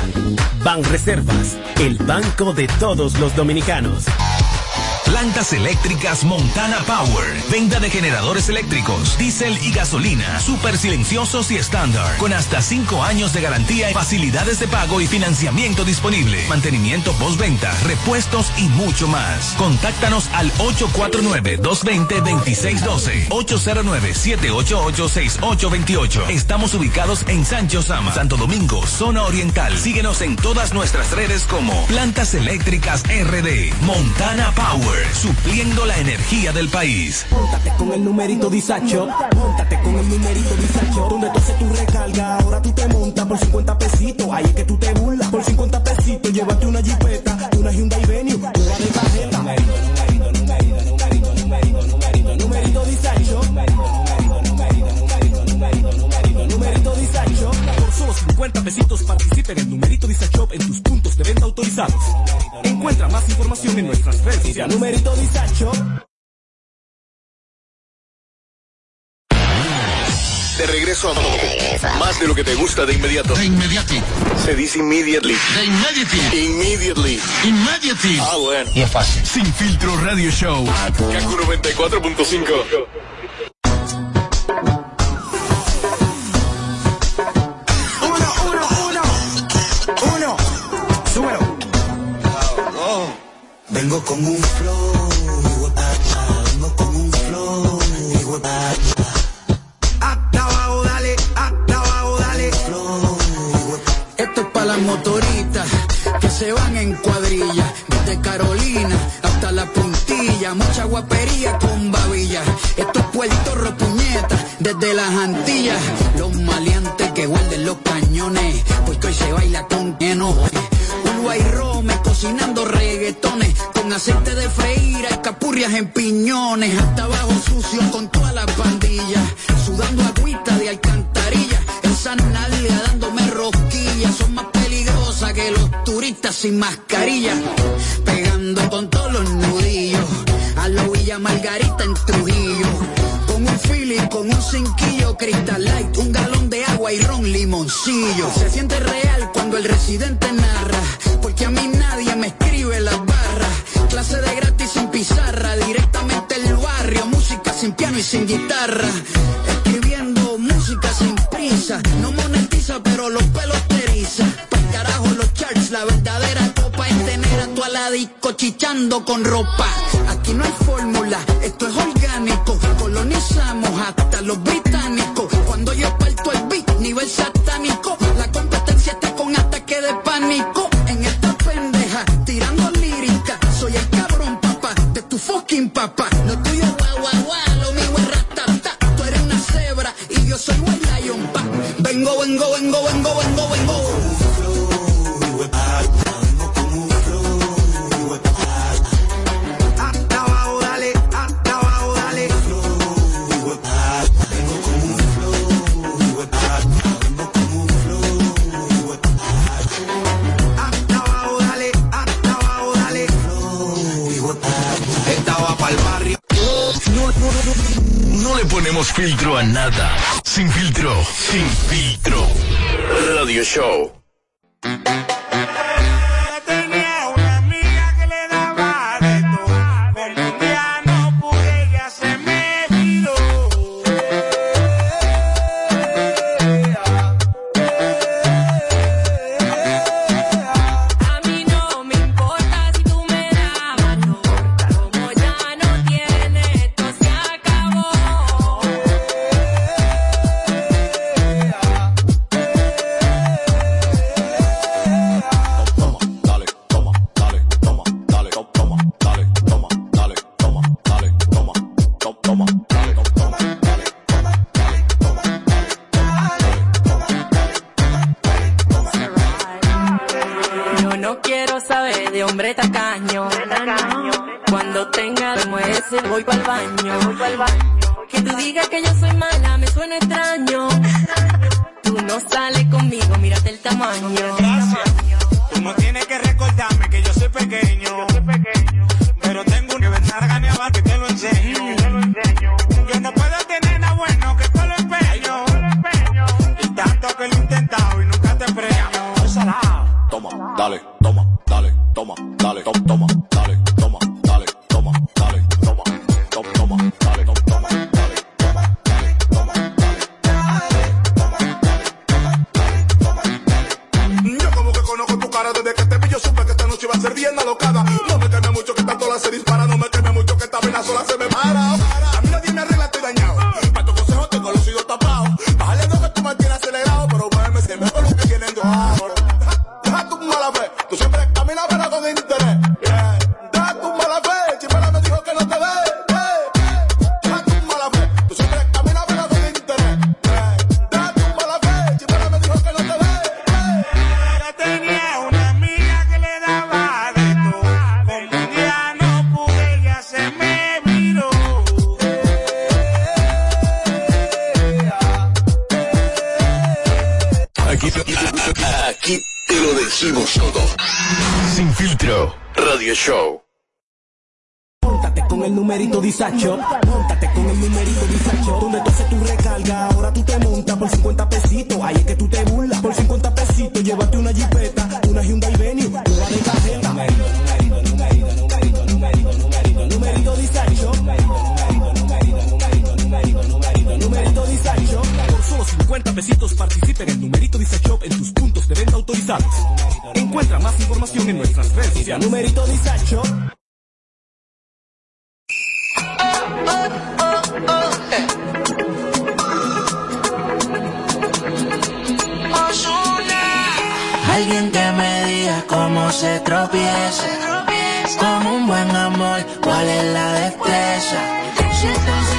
Banreservas, el banco de todos los dominicanos. Plantas eléctricas Montana Power. Venta de generadores eléctricos, diésel y gasolina. Súper silenciosos y estándar. Con hasta 5 años de garantía, facilidades de pago y financiamiento disponible. Mantenimiento postventa, repuestos y mucho más. Contáctanos al 849-220-2612. 809-788-6828. Estamos ubicados en Sancho Sama, Santo Domingo, zona oriental. Síguenos en todas nuestras redes como Plantas Eléctricas RD. Montana Power. Supliendo la energía del país. Póntate con el numerito Disacho. Póntate con el numerito Disacho. Donde tú haces tu recarga, ahora tú te montas por 50 pesitos. Ahí es que tú te burlas. Por 50 pesitos, llévate una jipeta, una Hyundai Venue, nueva de tarjeta. Numerito, numerito, numerito, numerito, numerito, numerito, numerito Disacho. Numerito. Por solo 50 pesitos participa en el numerito Disacho en tus puntos de venta autorizados. Encuentra más información en nuestras redes sociales. Numerito Disacho. De regreso a más de lo que te gusta de inmediato. De inmediati. Se dice immediately. De immediately. Immediately. Immediately. Ah, bueno. Y es fácil. Sin filtro radio show. Kaku 94.5. Vengo con un flow. Vengo con un flow. Hasta abajo, dale. Hasta abajo, dale. Esto es para las motoritas que se van en cuadrilla, desde Carolina hasta la puntilla, mucha guapería con babilla. Esto es Puerto Ropuñeta, desde las Antillas, los maleantes que guarden los cañones, porque hoy se baila con Rome cocinando reggaetones con aceite de freír y capurrias en piñones, hasta abajo sucio con toda la pandilla, sudando agüita de alcantarilla, esa nalga dándome rosquillas, son más peligrosas que los turistas sin mascarilla, pegando con todos los nudillos, a lo Villa Margarita en Trujillo, con un feeling, con un cinquillo, Crystal Light, un galón agua y ron limoncillo. Se siente real cuando el residente narra, porque a mí nadie me escribe las barras. Clase de gratis sin pizarra, directamente el barrio, música sin piano y sin guitarra. Escribiendo música sin prisa, no monetiza pero los pelos te eriza. Pa'l carajo los charts, la verdadera copa es tener a tu aladico chichando con ropa. Aquí no hay fórmula, esto es orgánico. Colonizamos hasta los británicos. vengo, vengo, vengo, vengo, vengo. Estaba para el barrio. No le ponemos filtro a nada sin filtro. Sin filtro. Radio Show. Aquí te lo decimos todo. Sin filtro. Radio Show. Póntate con el numerito disacho. Póntate con el numerito disacho. Donde tú haces tu recarga, ahora tú te montas por 50 pesitos. Ahí es que tú te burlas por 50 pesitos. Llévate una jipeta, una Hyundai Venue, nueva de cajeta. 50 pesitos en el numerito Dice Shop en tus puntos de venta autorizados. Encuentra más información en nuestras redes sociales. Numerito Dice Shop. Alguien que me diga cómo se tropieza. Con un buen amor, ¿cuál es la destreza?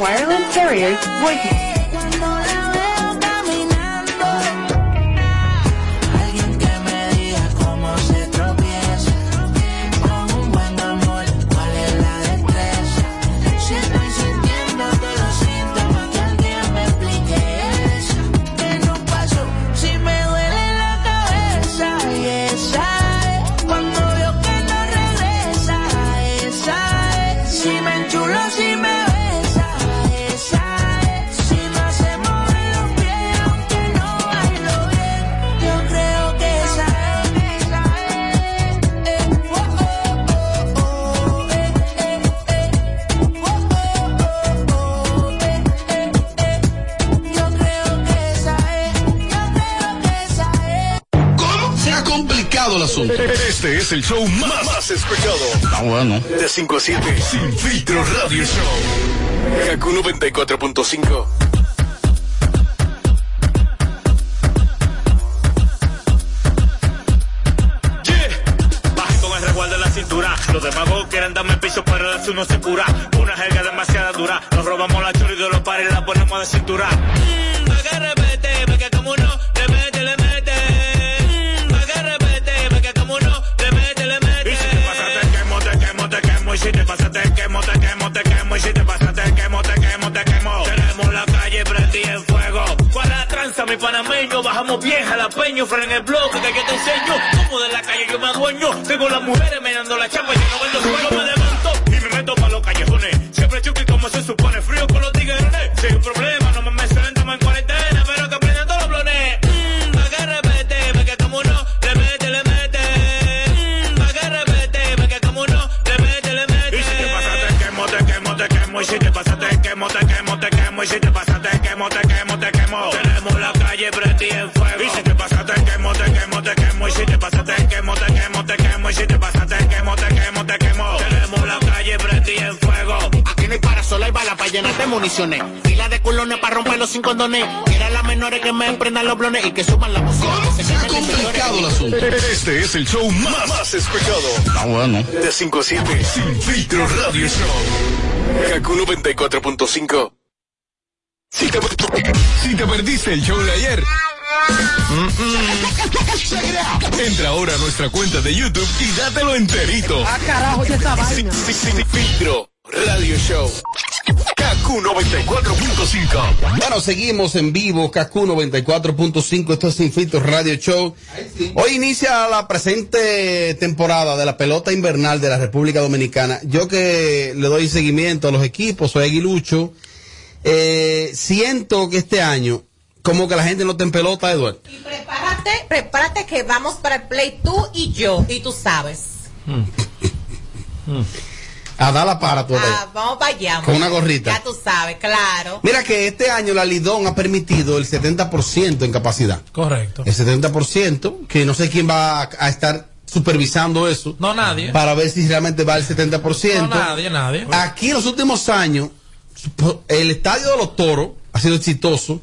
Wireless Carriers voicemail. Este es el show más, más escuchado. Ah, bueno. De 5 a 7. Sin filtro radio show. Kaku 94.5. Bajen con el resguardo de la cintura. Los demagos quieren darme piso, pero eso no se cura. Una jerga demasiado dura. Nos robamos la churi de los pares y la ponemos de cintura. Bajamos bien jalapeño, frena el bloque que yo te enseño. Como de la calle yo me adueño. Tengo las mujeres mirando la chapa y yo no vendo Calle prendida en fuego. Y si te pasa te quemo, te quemo, te quemo. Y si te pasa te quemo, te quemo, te quemo. Y si te pasa te quemo, te quemo, te quemo. Tenemos la calle prendida en fuego. Aquí no hay parasola y bala para llenarte municiones. Fila de culones para romper los cinco condones. Quiero las menores que me emprendan los blones y que suban la música. se los Complicado el asunto. Este es el show más, más escuchado. Ah, bueno. De 5 a 7. Sin filtro radio show. Kaku 94.5. Si te, si te perdiste el show de ayer. Entra ahora a nuestra cuenta de YouTube y dátelo enterito. Ah, carajo, ya está Sin, vaina. sin- sin filtro radio show. Kaku 94.5. Bueno, seguimos en vivo, KQ 94.5, esto es Sin Filtros Radio Show. Hoy inicia la presente temporada de la pelota invernal de la República Dominicana. Yo que le doy seguimiento a los equipos, soy aguilucho, eh, siento que este año, como que la gente no está en pelota, Eduardo. Prepárate, prepárate que vamos para el play tú y yo, y tú sabes. A dar la para tú. Ah, vamos para allá. Con una gorrita. Ya tú sabes, claro. Mira que este año la Lidón ha permitido el 70% en capacidad. Correcto. El 70%, que no sé quién va a, a estar supervisando eso. No, nadie. Para ver si realmente va el 70%. No, nadie, nadie. Aquí en los últimos años, el estadio de los toros ha sido exitoso.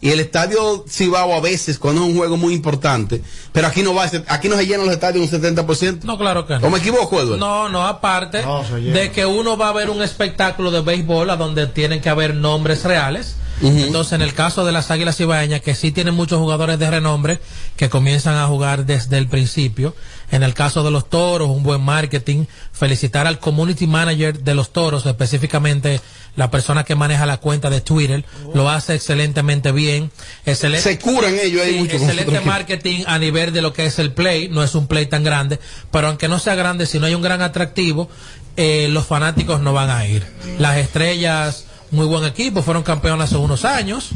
Y el estadio Cibao a veces, cuando es un juego muy importante, pero aquí no va, a ser- aquí no se llenan los estadios un 70%. No, claro que no. ¿O me equivoco, Eduardo? No, no, aparte No, de que uno va a ver un espectáculo de béisbol a donde tienen que haber nombres reales. Entonces, en el caso de las Águilas Ibaeñas, que sí tienen muchos jugadores de renombre que comienzan a jugar desde el principio. En el caso de los toros, un buen marketing. Felicitar al community manager de los toros, específicamente la persona que maneja la cuenta de Twitter. Lo hace excelentemente bien. Excelente, Se curan ellos ahí Sí, mucho. Excelente marketing a nivel de lo que es el play. No es un play tan grande. Pero aunque no sea grande, si no hay un gran atractivo, eh, los fanáticos no van a ir. Las estrellas, muy buen equipo, fueron campeones hace unos años.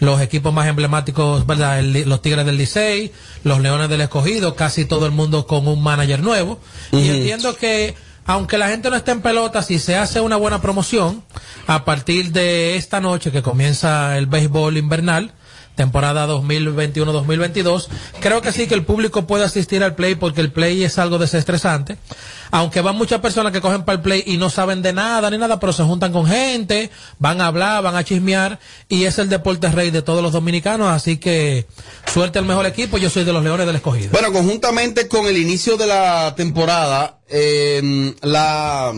Los equipos más emblemáticos, ¿verdad? El- los Tigres del Licey, los Leones del Escogido, casi todo el mundo con un manager nuevo. Y entiendo que, aunque la gente no esté en pelota, si se hace una buena promoción, a partir de esta noche que comienza el béisbol invernal, temporada 2021-2022. Creo que sí que el público puede asistir al play porque el play es algo desestresante. Aunque van muchas personas que cogen para el play y no saben de nada ni nada, pero se juntan con gente, van a hablar, van a chismear y es el deporte rey de todos los dominicanos. Así que suerte al mejor equipo. Yo soy de los Leones del Escogido. Bueno, conjuntamente con el inicio de la temporada, eh, la,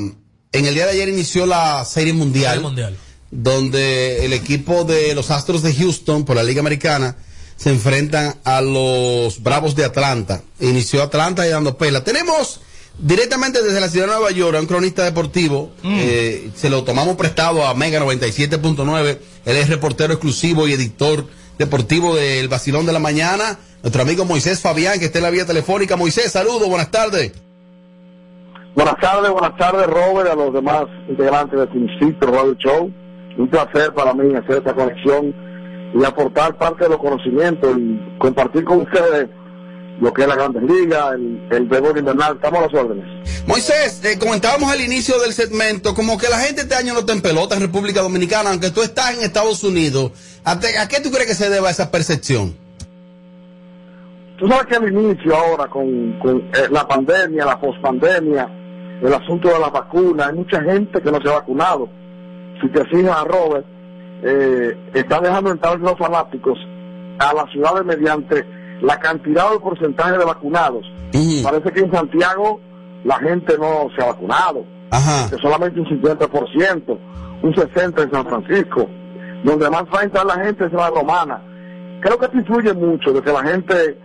en el día de ayer inició la Serie Mundial. Serie Mundial. Donde el equipo de los Astros de Houston por la Liga Americana se enfrentan a los Bravos de Atlanta. Inició Atlanta y dando pela. Tenemos directamente desde la ciudad de Nueva York a un cronista deportivo. eh, se lo tomamos prestado a Mega 97.9. Él es reportero exclusivo y editor deportivo del Vacilón de la Mañana. Nuestro amigo Moisés Fabián, que está en la vía telefónica. Moisés, saludos, buenas tardes. Buenas tardes, buenas tardes, Robert, a los demás integrantes de Principio Radio Show. Un placer para mí hacer esta conexión y aportar parte de los conocimientos y compartir con ustedes lo que es la Grandes Ligas, el, el béisbol invernal. Estamos a las órdenes. Moisés, eh, comentábamos al inicio del segmento, como que la gente este año no está en pelota en República Dominicana, aunque tú estás en Estados Unidos. ¿A, te- a qué tú crees que se deba esa percepción? Tú sabes que al inicio ahora con, con, eh, la pandemia, la pospandemia, el asunto de la vacuna, hay mucha gente que no se ha vacunado. Si te fijas, Robert, eh, está dejando entrar los fanáticos a las ciudades mediante la cantidad o porcentaje de vacunados. Parece que en Santiago la gente no se ha vacunado, que solamente un 50%, un 60% en San Francisco. Donde más va a entrar la gente es la romana. Creo que esto influye mucho de que la gente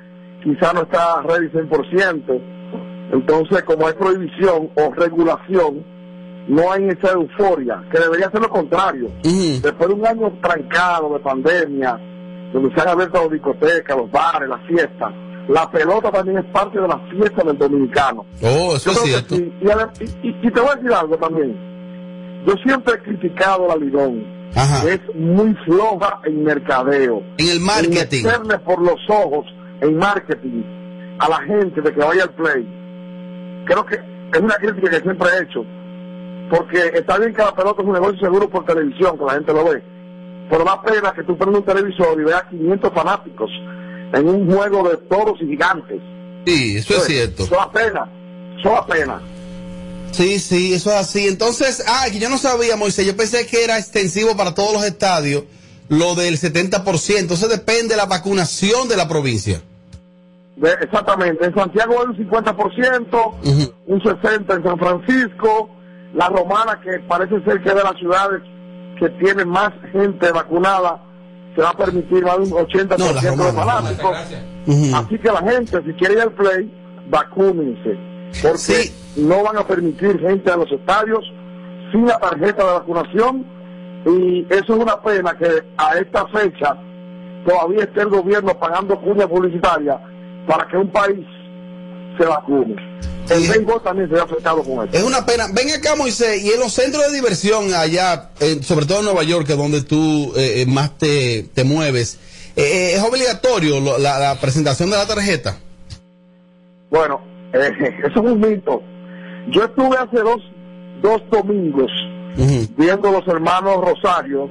quizá no está ready 100%. Entonces, como hay prohibición o regulación, no hay esa euforia, que debería ser lo contrario. Después de un año trancado de pandemia, donde se han abierto las discotecas, los bares, las fiestas, la pelota también es parte de la fiesta del dominicano. Oh, eso Yo es cierto. sí. Y, y- y- te voy a decir algo también. Yo siempre he criticado la Lidón, es muy floja en mercadeo. En el marketing. En por los ojos en marketing a la gente de que vaya al play. Creo que es una crítica que siempre he hecho. Porque está bien que la pelota es un negocio seguro por televisión, que la gente lo ve. Pero da pena que tú prendas un televisor y veas 500 fanáticos en un juego de toros y gigantes. Sí, eso es cierto. Eso da pena. Eso da pena. Sí, sí, eso es así. Entonces, ah, que yo no sabía, Moisés, yo pensé que era extensivo para todos los estadios, lo del 70%. Entonces depende de la vacunación de la provincia. De- exactamente. En Santiago hay un 50%, un 60% en San Francisco. La romana, que parece ser que es de las ciudades que tienen más gente vacunada, se va a permitir más de un 80% de fanáticos. Así que la gente, si quiere ir al play, vacúnense. Porque no van a permitir gente a los estadios sin la tarjeta de vacunación. Y eso es una pena que a esta fecha todavía esté el gobierno pagando cuña publicitaria para que un país se vacune. El béisbol también se ve afectado con esto. Es una pena. Ven acá, Moisés, y en los centros de diversión allá, eh, sobre todo en Nueva York, que es donde tú eh, eh, más te, te mueves, eh, eh, ¿es obligatorio lo- la, la presentación de la tarjeta? Bueno, [LAUGHS] eso es un mito. Yo estuve hace dos, dos domingos viendo los hermanos Rosario,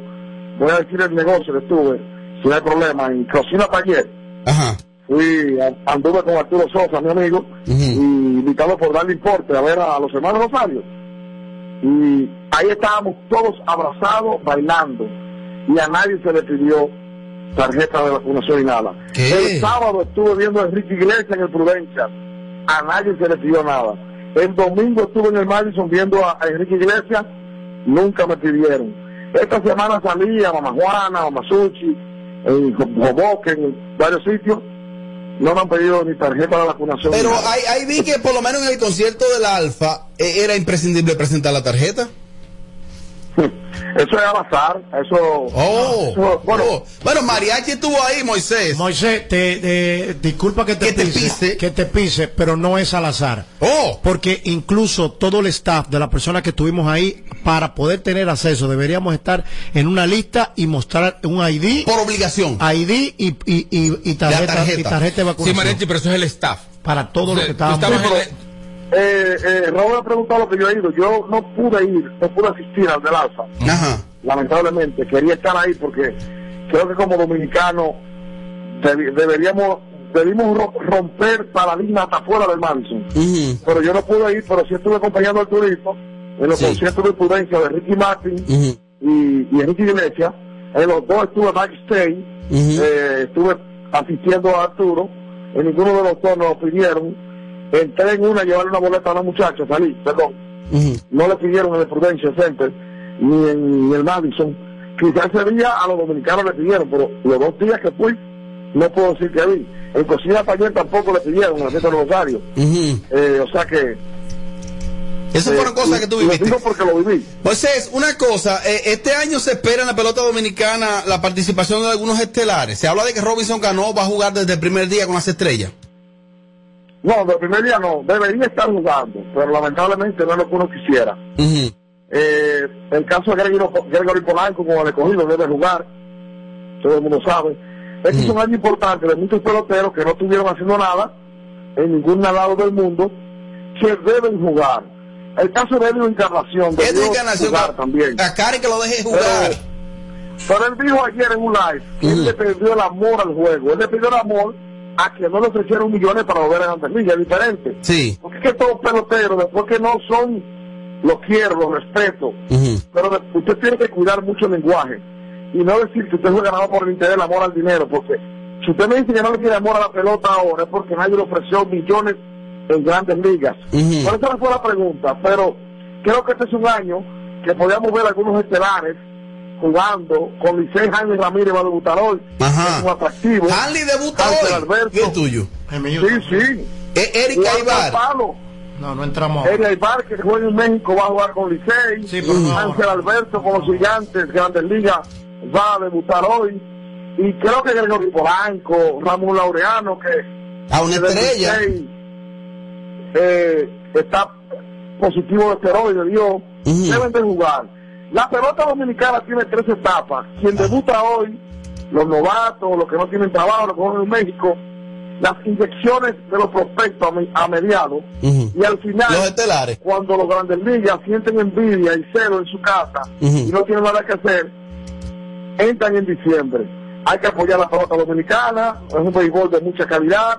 voy a decir el negocio que estuve, si no hay problema, en Cocina Taller. Fui, anduve con Arturo Sosa, mi amigo, y invitado por darle importe a ver a, los hermanos Rosario. Y ahí estábamos todos abrazados, bailando, y a nadie se le pidió tarjeta de vacunación y nada. El sábado estuve viendo a Enrique Iglesias en el Prudencia, a nadie se le pidió nada. El domingo estuve en el Madison viendo a, a Enrique Iglesias, nunca me pidieron. Esta semana salí a Mamá Juana, a Mamá Suchi, en Hoboken, en varios sitios, no me han pedido ni tarjeta de vacunación. Pero ahí, ahí vi que por lo menos en el concierto del Alfa eh, era imprescindible presentar la tarjeta. [LAUGHS] Eso es al azar, eso... Oh, eso- bueno, oh. bueno, Mariachi estuvo ahí, Moisés. Moisés, te, te- disculpa que te, Que te pise, pise. que te pise, pero no es al azar. Oh. Porque incluso todo el staff de las personas que estuvimos ahí, para poder tener acceso, deberíamos estar en una lista y mostrar un ID. Por obligación. ID y, y, y, y tarjeta, tarjeta. y tarjeta de Sí, vacunación. Mariachi, pero eso es el staff. para todo lo que estábamos. el- eh, eh, Raúl ha preguntado lo que yo he ido. Yo no pude ir, no pude asistir al del Alfa. Lamentablemente, quería estar ahí porque creo que como dominicanos debi- deberíamos debimos ro- romper paradigmas hasta fuera del Madison. Pero yo no pude ir, pero sí estuve acompañando al turismo en los Sí. conciertos de prudencia de Ricky Martin y, y Enrique Iglesias. En los dos estuve backstage, eh, estuve asistiendo a Arturo. En ninguno de los dos nos pidieron. Entré en una a llevarle una boleta a una muchacha, salí, perdón. No le pidieron en el Prudential Center ni en el Madison. Quizás ese día a los dominicanos le pidieron, pero los dos días que fui, no puedo decir que vi. En Cocina Taller tampoco le pidieron en la fiesta de Rosario. Eh, o sea que. Esas eh, fueron cosas que tú lo viviste. digo porque lo viví. Moisés, una cosa, eh, este año se espera en la pelota dominicana la participación de algunos estelares. Se habla de que Robinson Cano va a jugar desde el primer día con las estrellas. No, del primer día no, debería estar jugando. pero lamentablemente no es lo que uno quisiera. Eh, el caso de Gregory, Gregory Polanco, como el escogido, debe jugar, todo el mundo sabe. Este es un año importante de muchos peloteros que no estuvieron haciendo nada en ningún lado del mundo, que deben jugar. El caso de Edwin Encarnación, debió Encarnación, jugar también. A Cari que lo deje jugar. Pero él dijo ayer en un live que él le perdió el amor al juego. Él le pidió el amor a que no le ofrecieron millones para volver a Grandes Ligas. Es diferente. Sí. Porque es que todos peloteros, después que no son, los quiero, los respeto. Pero usted tiene que cuidar mucho el lenguaje. Y no decir que usted fue ganado por el interés, el amor al dinero. Porque si usted me dice que no le tiene amor a la pelota ahora, es porque nadie le ofreció millones en Grandes Ligas. Por eso no fue la pregunta. Pero creo que este es un año que podíamos ver algunos estelares jugando con Licey Jaime Ramírez va a debutar hoy. Es un atractivo. Hanley debuta Ángel hoy. Alberto. ¿Qué es tuyo? Sí, sí. Eh, Eric Aybar. No, no entramos. Eric Aybar, que juega en México, va a jugar con Licey. pero no Ángel Alberto con los gigantes, Grandes Ligas, va a debutar hoy. Y creo que Gregorio Polanco, Ramón Laureano, que... A una estrella. Licey, eh, está positivo de esteroides, Dios. Deben de jugar. La pelota dominicana tiene tres etapas. Quien debuta hoy, los novatos, los que no tienen trabajo, los que juegan en México, las inyecciones de los prospectos a mediados y al final, Los estelares. cuando los grandes ligas sienten envidia y celo en su casa y no tienen nada que hacer, entran en diciembre. Hay que apoyar la pelota dominicana, es un béisbol de mucha calidad,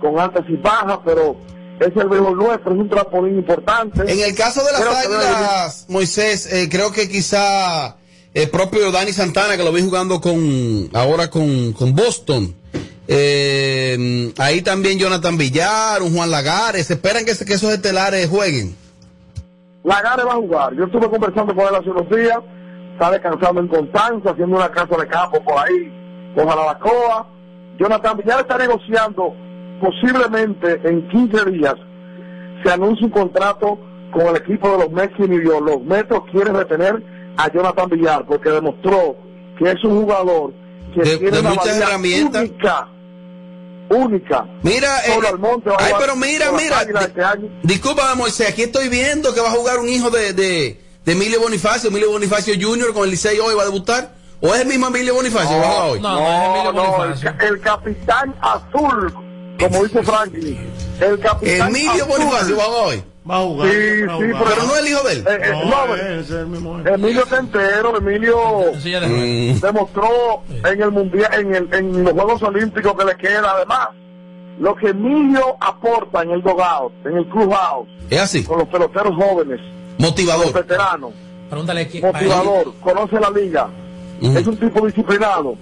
con altas y bajas, pero es el béisbol nuestro, es un trampolín importante. En el caso de las Creo águilas, Moisés, eh, creo que quizá el propio Dani Santana, que lo vi jugando con ahora con, con Boston. Eh, ahí también Jonathan Villar, un Juan Lagares. Esperan que, que esos estelares jueguen. Lagares va a jugar. Yo estuve conversando con él hace unos días, está descansando en Constanza, haciendo una casa de campo por ahí, con Jalabacoa. Jonathan Villar está negociando, posiblemente en 15 días, se anuncia un contrato con el equipo de los Mets y New York. Los Metros quieren retener a Jonathan Villar porque demostró que es un jugador que De- tiene de una muchas herramientas. única. Única. Mira, eh, a ay, jugar pero mira, mira, Águilas este. Disculpa, Moisés, aquí estoy viendo que va a jugar un hijo de, de, de Emilio Bonifacio, Emilio Bonifacio Jr. con el Licey hoy va a debutar. ¿O es el mismo Emilio Bonifacio que va a jugar hoy? No, no, el capitán azul, como dice Franklin. El capitán Emilio. Bonifacio va a jugar hoy. Va a jugar. Sí, va a sí, jugar. pero no es el hijo de él. Eh, eh, No, no, ese es el mismo. Emilio está entero, Emilio Mm. demostró en el mundial, en, el, en los Juegos Olímpicos que le queda, además, lo que Emilio aporta en el dogado, en el clubhouse, Es así. con los peloteros jóvenes, Motivador. los veteranos, Pregúntale quién. motivador, conoce la liga, es un tipo disciplinado.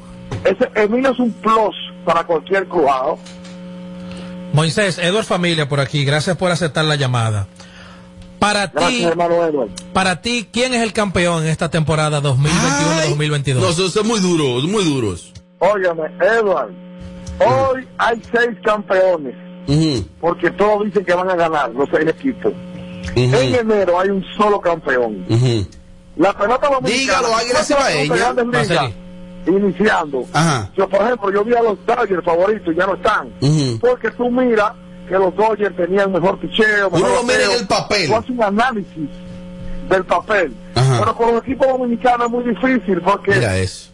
Ese, Emilio es un plus para cualquier clubhouse. Moisés, Edward Familia por aquí, gracias por aceptar la llamada. Para ti, para ti, ¿quién es el campeón en esta temporada 2021-2022? No, son, son muy duros, muy duros. Óigame, Edward, hoy hay seis campeones, porque todos dicen que van a ganar los seis equipos. En enero hay un solo campeón. La pelota dominicana. Dígalo, Águila ¿cuántas Cibaeña. grandes ligas Marceli. Iniciando. Ajá. Yo, por ejemplo, yo vi a los Dodgers favoritos, ya no están. Porque tú miras que los Dodgers tenían mejor picheo. Uno mejor lo mira en el papel. Tú haces un análisis del papel. Ajá. Pero con los equipos dominicanos es muy difícil porque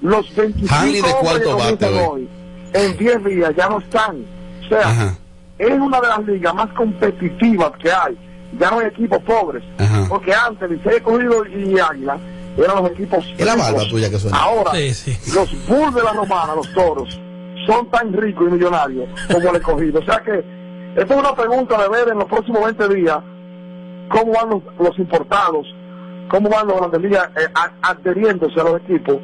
los 25 Hanley de cuarto bate hoy. en 10 días ya no están. O sea, Ajá. es una de las ligas más competitivas que hay. Ya no hay equipos pobres. Ajá. Porque antes, Licey Cogido y Águila eran los equipos Es la barba ricos. tuya que suena. Ahora, Sí, sí. los Bulls de la Romana, los toros, son tan ricos y millonarios como el escogido. O sea que, esta es una pregunta de ver en los próximos 20 días cómo van los, los importados, cómo van los grandes ligas eh, a- adheriéndose a los equipos.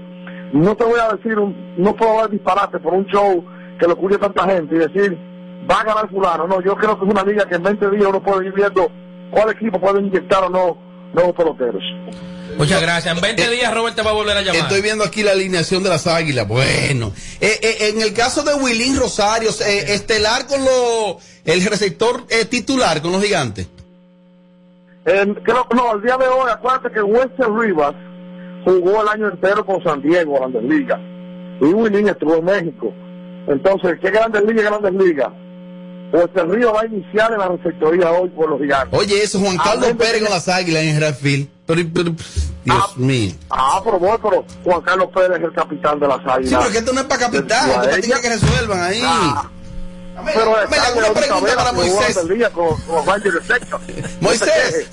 No te voy a decir, un, no puedo dar disparate por un show que lo cuide tanta gente y decir, va a ganar fulano. No, yo creo que es una liga que en 20 días uno puede ir viendo cuál equipo puede inyectar o no nuevos peloteros. Muchas gracias. En 20 días Robert te va a volver a llamar. Estoy viendo aquí la alineación de las águilas. Bueno, Eh, eh, en el caso de Wilín Rosario, eh, estelar con lo, el receptor eh, titular con los gigantes. En- creo, no, el día de hoy, acuérdate que Western Rivas jugó el año entero con San Diego, Grandes Ligas. Y Willing estuvo en México. Entonces, ¿qué Grandes Ligas, Grandes Ligas? Pues el Río va a iniciar en la receptoría hoy por los gigantes. Oye, eso, Juan Carlos Pérez que- con las águilas en Redfield. Pero, pero, Dios mío. Ah, pero bueno, pero Juan Carlos Pérez es el capitán de las águilas. Sí, pero que esto no es para capitán, esto es para que resuelvan ahí. Ah, pero Amelia, está una ahorita pregunta para Moisés. día con, con de. Moisés,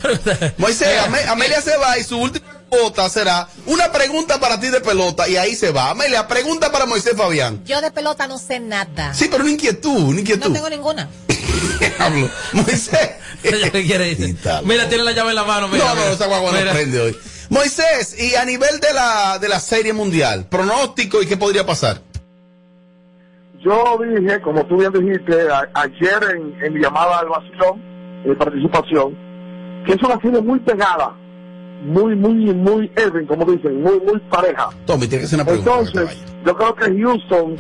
Moisés, Ame- Amelia se va y su última cuota será una pregunta para ti de pelota y ahí se va. Amelia, pregunta para Moisés Fabián. Yo de pelota no sé nada. Sí, pero una inquietud, una No inquietud. tengo ninguna. [LAUGHS] Hablo. Moisés. [LAUGHS] Ella ¿Qué quiere decir? Mira, tiene la llave en la mano. Mira, no, no, mira. esa guagua no prende hoy. Moisés, y a nivel de la, de la serie mundial, pronóstico y qué podría pasar. Yo dije, como tú bien dijiste a- ayer en, en mi llamada al vacilón, de participación, que es una serie muy pegada, muy, muy, muy even, como dicen, muy, muy pareja. Tommy, tiene que hacer una pregunta. Entonces, yo creo que Houston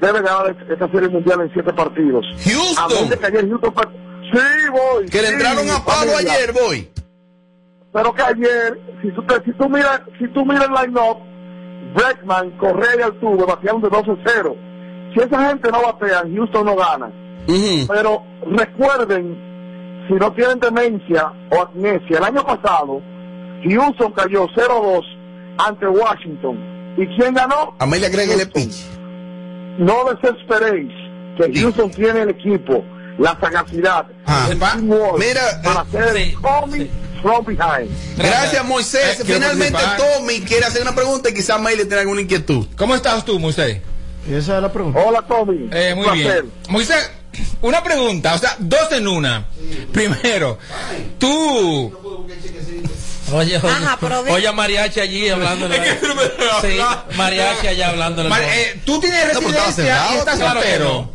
debe ganar esta serie mundial en siete partidos. Houston. A que ayer Houston Sí, voy. Que le entraron a palo familia. ayer, voy. Pero que ayer, si tú, te- si tú miras, si tú miras el line-up, Breckman, Correa y Altuve batearon de 12-0. Si esa gente no batea, Houston no gana. Pero recuerden, si no tienen demencia o amnesia, el año pasado, Houston cayó 0-2 ante Washington. ¿Y quién ganó? Amelia le pinche. No desesperéis, que Houston tiene el equipo, la sagacidad, el teamwork Mira, para hacer el coming from behind. Gracias, Moisés. Eh, Finalmente. Tommy quiere hacer una pregunta y quizás Amelia tiene alguna inquietud. ¿Cómo estás tú, Moisés? Esa es la pregunta. Hola, Tommy. Eh, muy Placer. bien. Moisés, una pregunta, o sea, dos en una. Primero, tú. Oye, oye, Ajá, pero ve- oye a Mariachi allí hablando. Sí, Mariachi allá hablando. Mar- eh, tú tienes No, residencia y cerrado, estás claro que soltero.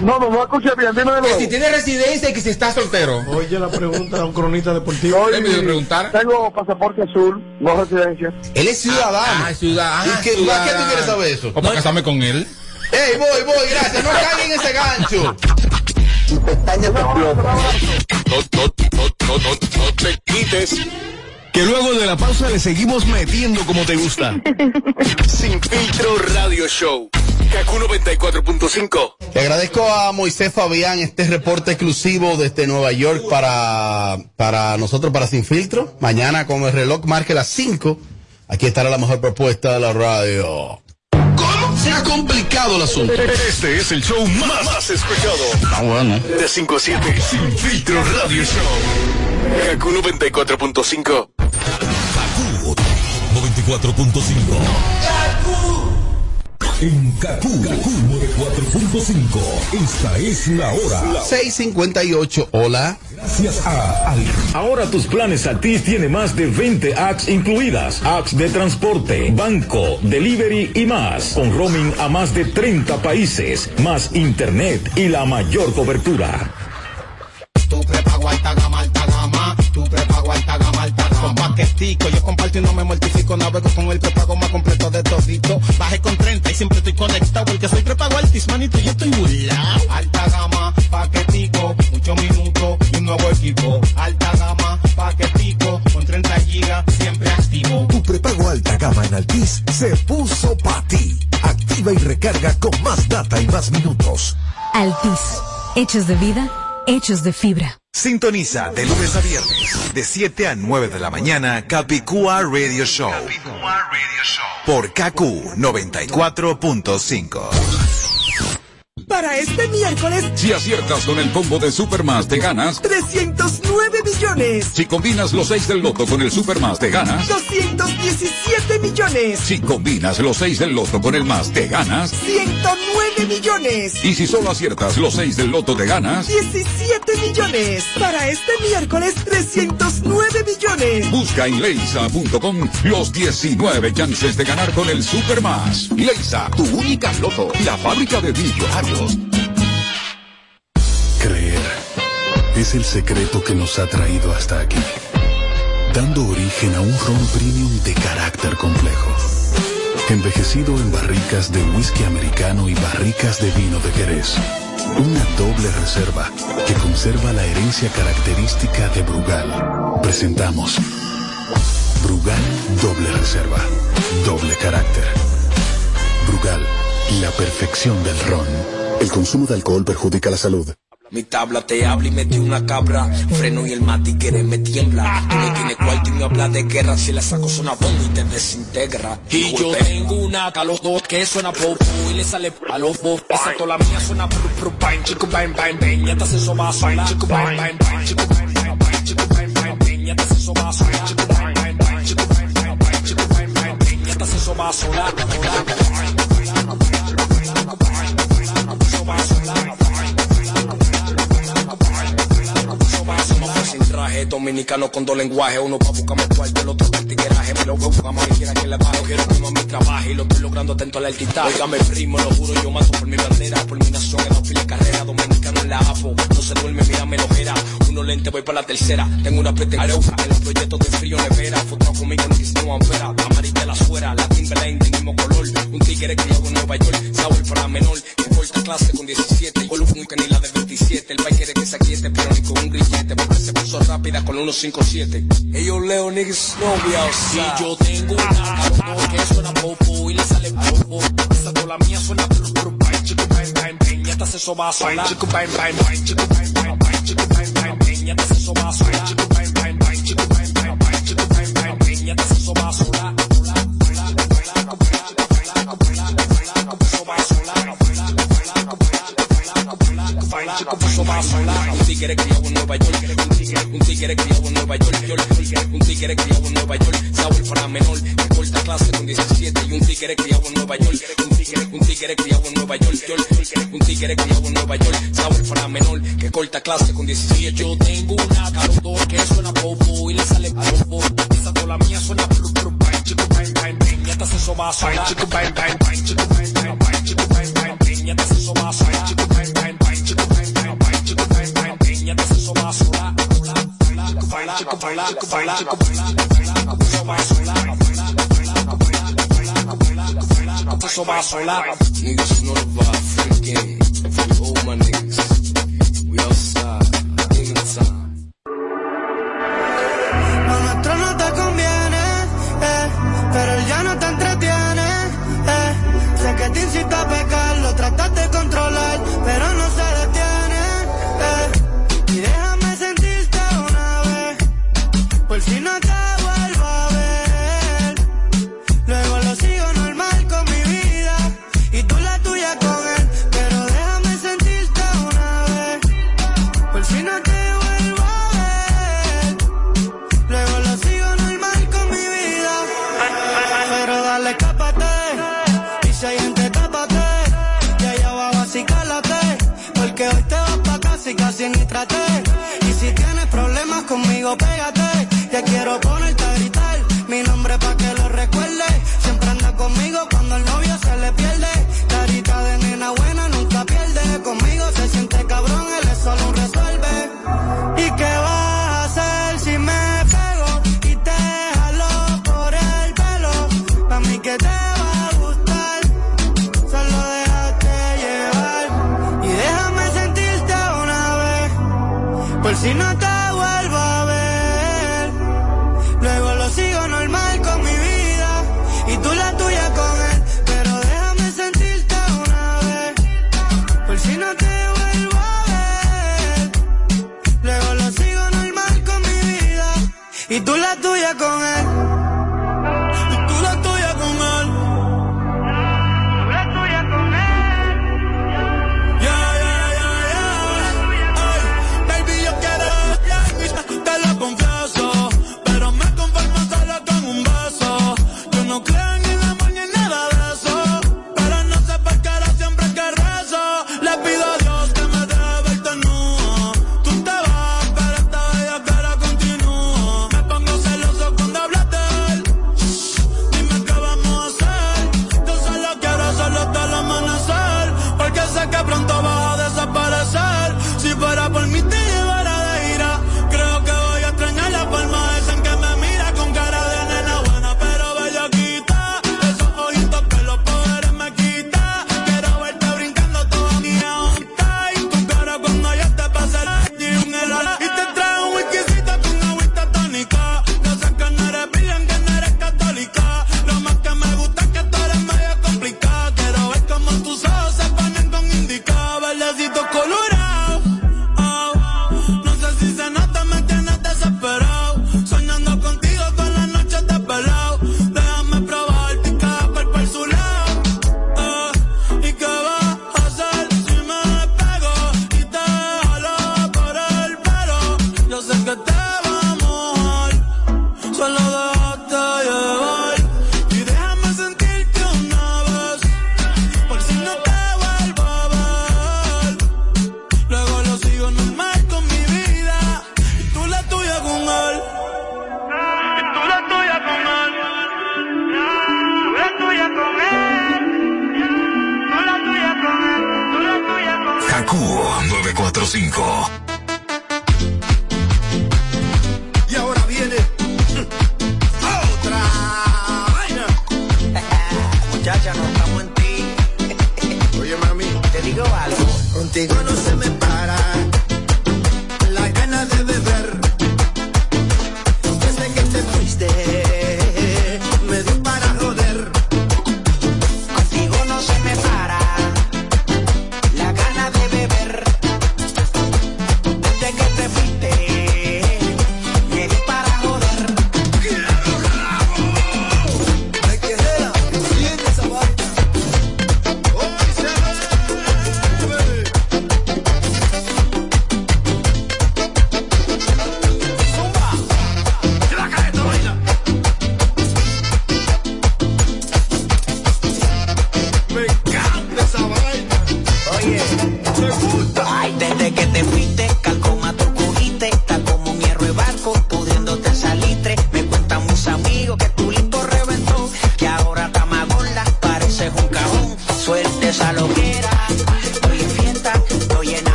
No, no, no escuché bien, dime de Que nuevo. si tienes residencia y que si estás soltero. Oye la pregunta de un cronista deportivo. Soy- ¿Qué me iba a preguntar? Tengo pasaporte azul, no residencia. Él es ciudadano. Ah, ciudadano. ¿Y qué, ¿para qué tú quieres saber eso? O para casarme con él. Ey, voy, voy, gracias. No caigan en ese gancho. No, no, no, no, no, no te quites. Que luego de la pausa le seguimos metiendo como te gusta. [LAUGHS] Sin filtro radio show. Kaku 94.5. Le agradezco a Moisés Fabián este reporte exclusivo desde Nueva York para, para nosotros, para Sin Filtro. Mañana, como el reloj marque las 5, aquí estará la mejor propuesta de la radio. Se ha complicado el asunto. Este es el show más, más escuchado. Ah, bueno. De 5 a 7. Sin filtro radio show. Kaku 94.5. 94.5. En Kaku, 94.5. Esta es la hora. 658, hola. Gracias a Al. Ahora tus planes Altis tiene más de 20 apps incluidas. Apps de transporte, banco, delivery y más. Con roaming a más de 30 países. Más internet y la mayor cobertura. Tu prepago alta gama, alta gama. Tu prepago alta gama, paquetico, yo comparto y no me mortifico. Navego con el prepago más completo de todito. Bajé con 30 y siempre estoy conectado. Porque soy prepago altis, manito, yo estoy burlao. Alta gama, paquetico, muchos minutos y un nuevo equipo. Alta gama, paquetico, con 30 gigas, siempre activo. Tu prepago alta gama en Altis se puso para ti. Activa y recarga con más data y más minutos. Altis. Hechos de vida, hechos de fibra. Sintoniza de lunes a viernes, de 7 a 9 de la mañana, Capicúa Radio Show. Por KQ 94.5. Para este miércoles, Si aciertas con el combo de Supermas te ganas. 309 millones. Si combinas los 6 del loto con el Supermas te ganas. 217 millones. Si combinas los 6 del loto con el más te ganas. 109 millones. Y si solo aciertas los 6 del loto te ganas. 17 millones. Para este miércoles, 309 millones. Busca en leisa.com los 19 chances de ganar con el Supermas. Leisa, tu única loto, la fábrica de millonarios. Creer es el secreto que nos ha traído hasta aquí, dando origen a un ron premium de carácter complejo, envejecido en barricas de whisky americano y barricas de vino de Jerez. Una doble reserva que conserva la herencia característica de Brugal. Presentamos Brugal doble reserva, doble carácter. Brugal, la perfección del ron. El consumo de alcohol perjudica la salud. Mi tabla te habla y metí una cabra. Freno y el matiquere me tiembla. Tú no tienes cuarto y me habla de guerra. Si le saco suena bomba y te desintegra. Y yo tengo una a los dos que suena popo y le sale a los dos. Esa toda la mía suena pru pru bang, chico bang bang bang. Ya te eso más sola. Chico bang bang bang, chico bang bang bang, chico bang bang. Ya te eso más sola. Chico bang bang bang, chico bang bang bang, chico bang bang. Ya te eso más sola. Sin traje, dominicano con dos lenguajes, uno pa' buscarme cuarto, el otro el tigueraje, me lo veo buscar más quiera que le bajo, quiero que mi trabaje y lo estoy logrando atento al altitaje. Óigame primo, lo juro, yo mato por mi bandera, por mi nación, en la fila carrera, dominicano en la APO, no se duerme, mírame lo ojera, uno lente, voy para la tercera, tengo una pretensión, en los proyectos de frío nevera, foto conmigo no quise no ampera, amarilla la suera, la Timberlane del mismo color, un tigre criado en Nueva York, sabor para menor, que corta clase con 17, con nunca ni la de 27, el país quiere que se aquiete, pero ni con un grillete, porque se puso rápida con 157. Ellos leo niggas no be outside. Y yo tengo una cabrón que suena popo y le sale popo. Esa toda la mía suena pru pru bang, chico bang bang bang. Ya te eso más sola. Chico bang bang bang, chico bang bang bang, chico bang bang bang. Ya te eso más sola. Chico bang bang bang, chico bang bang bang, chico bang bang bang. Ya te hace eso más sola. Chico puso sola. Un tigre criado en Nueva York. Un tigre criado en Nueva York. Un tigre criado en Nueva York. Sabor para menor. Corta clase con 17. Y un tigre criado en Nueva York. Un tigre, un criado en Nueva York. Un tigre criado en Nueva York. Sabor para menor. Que corta clase con 17. Yo tengo una carodor que suena popo y le sale popo. Esa toda la mía suena pru pru bang. Chico bang bang bang. Ya te eso más sola. Chico bang bang bang. Chico bang bang bang. Chico bang bang bang. Ya te eso más sola. Chico Niggas know the vibe, free game.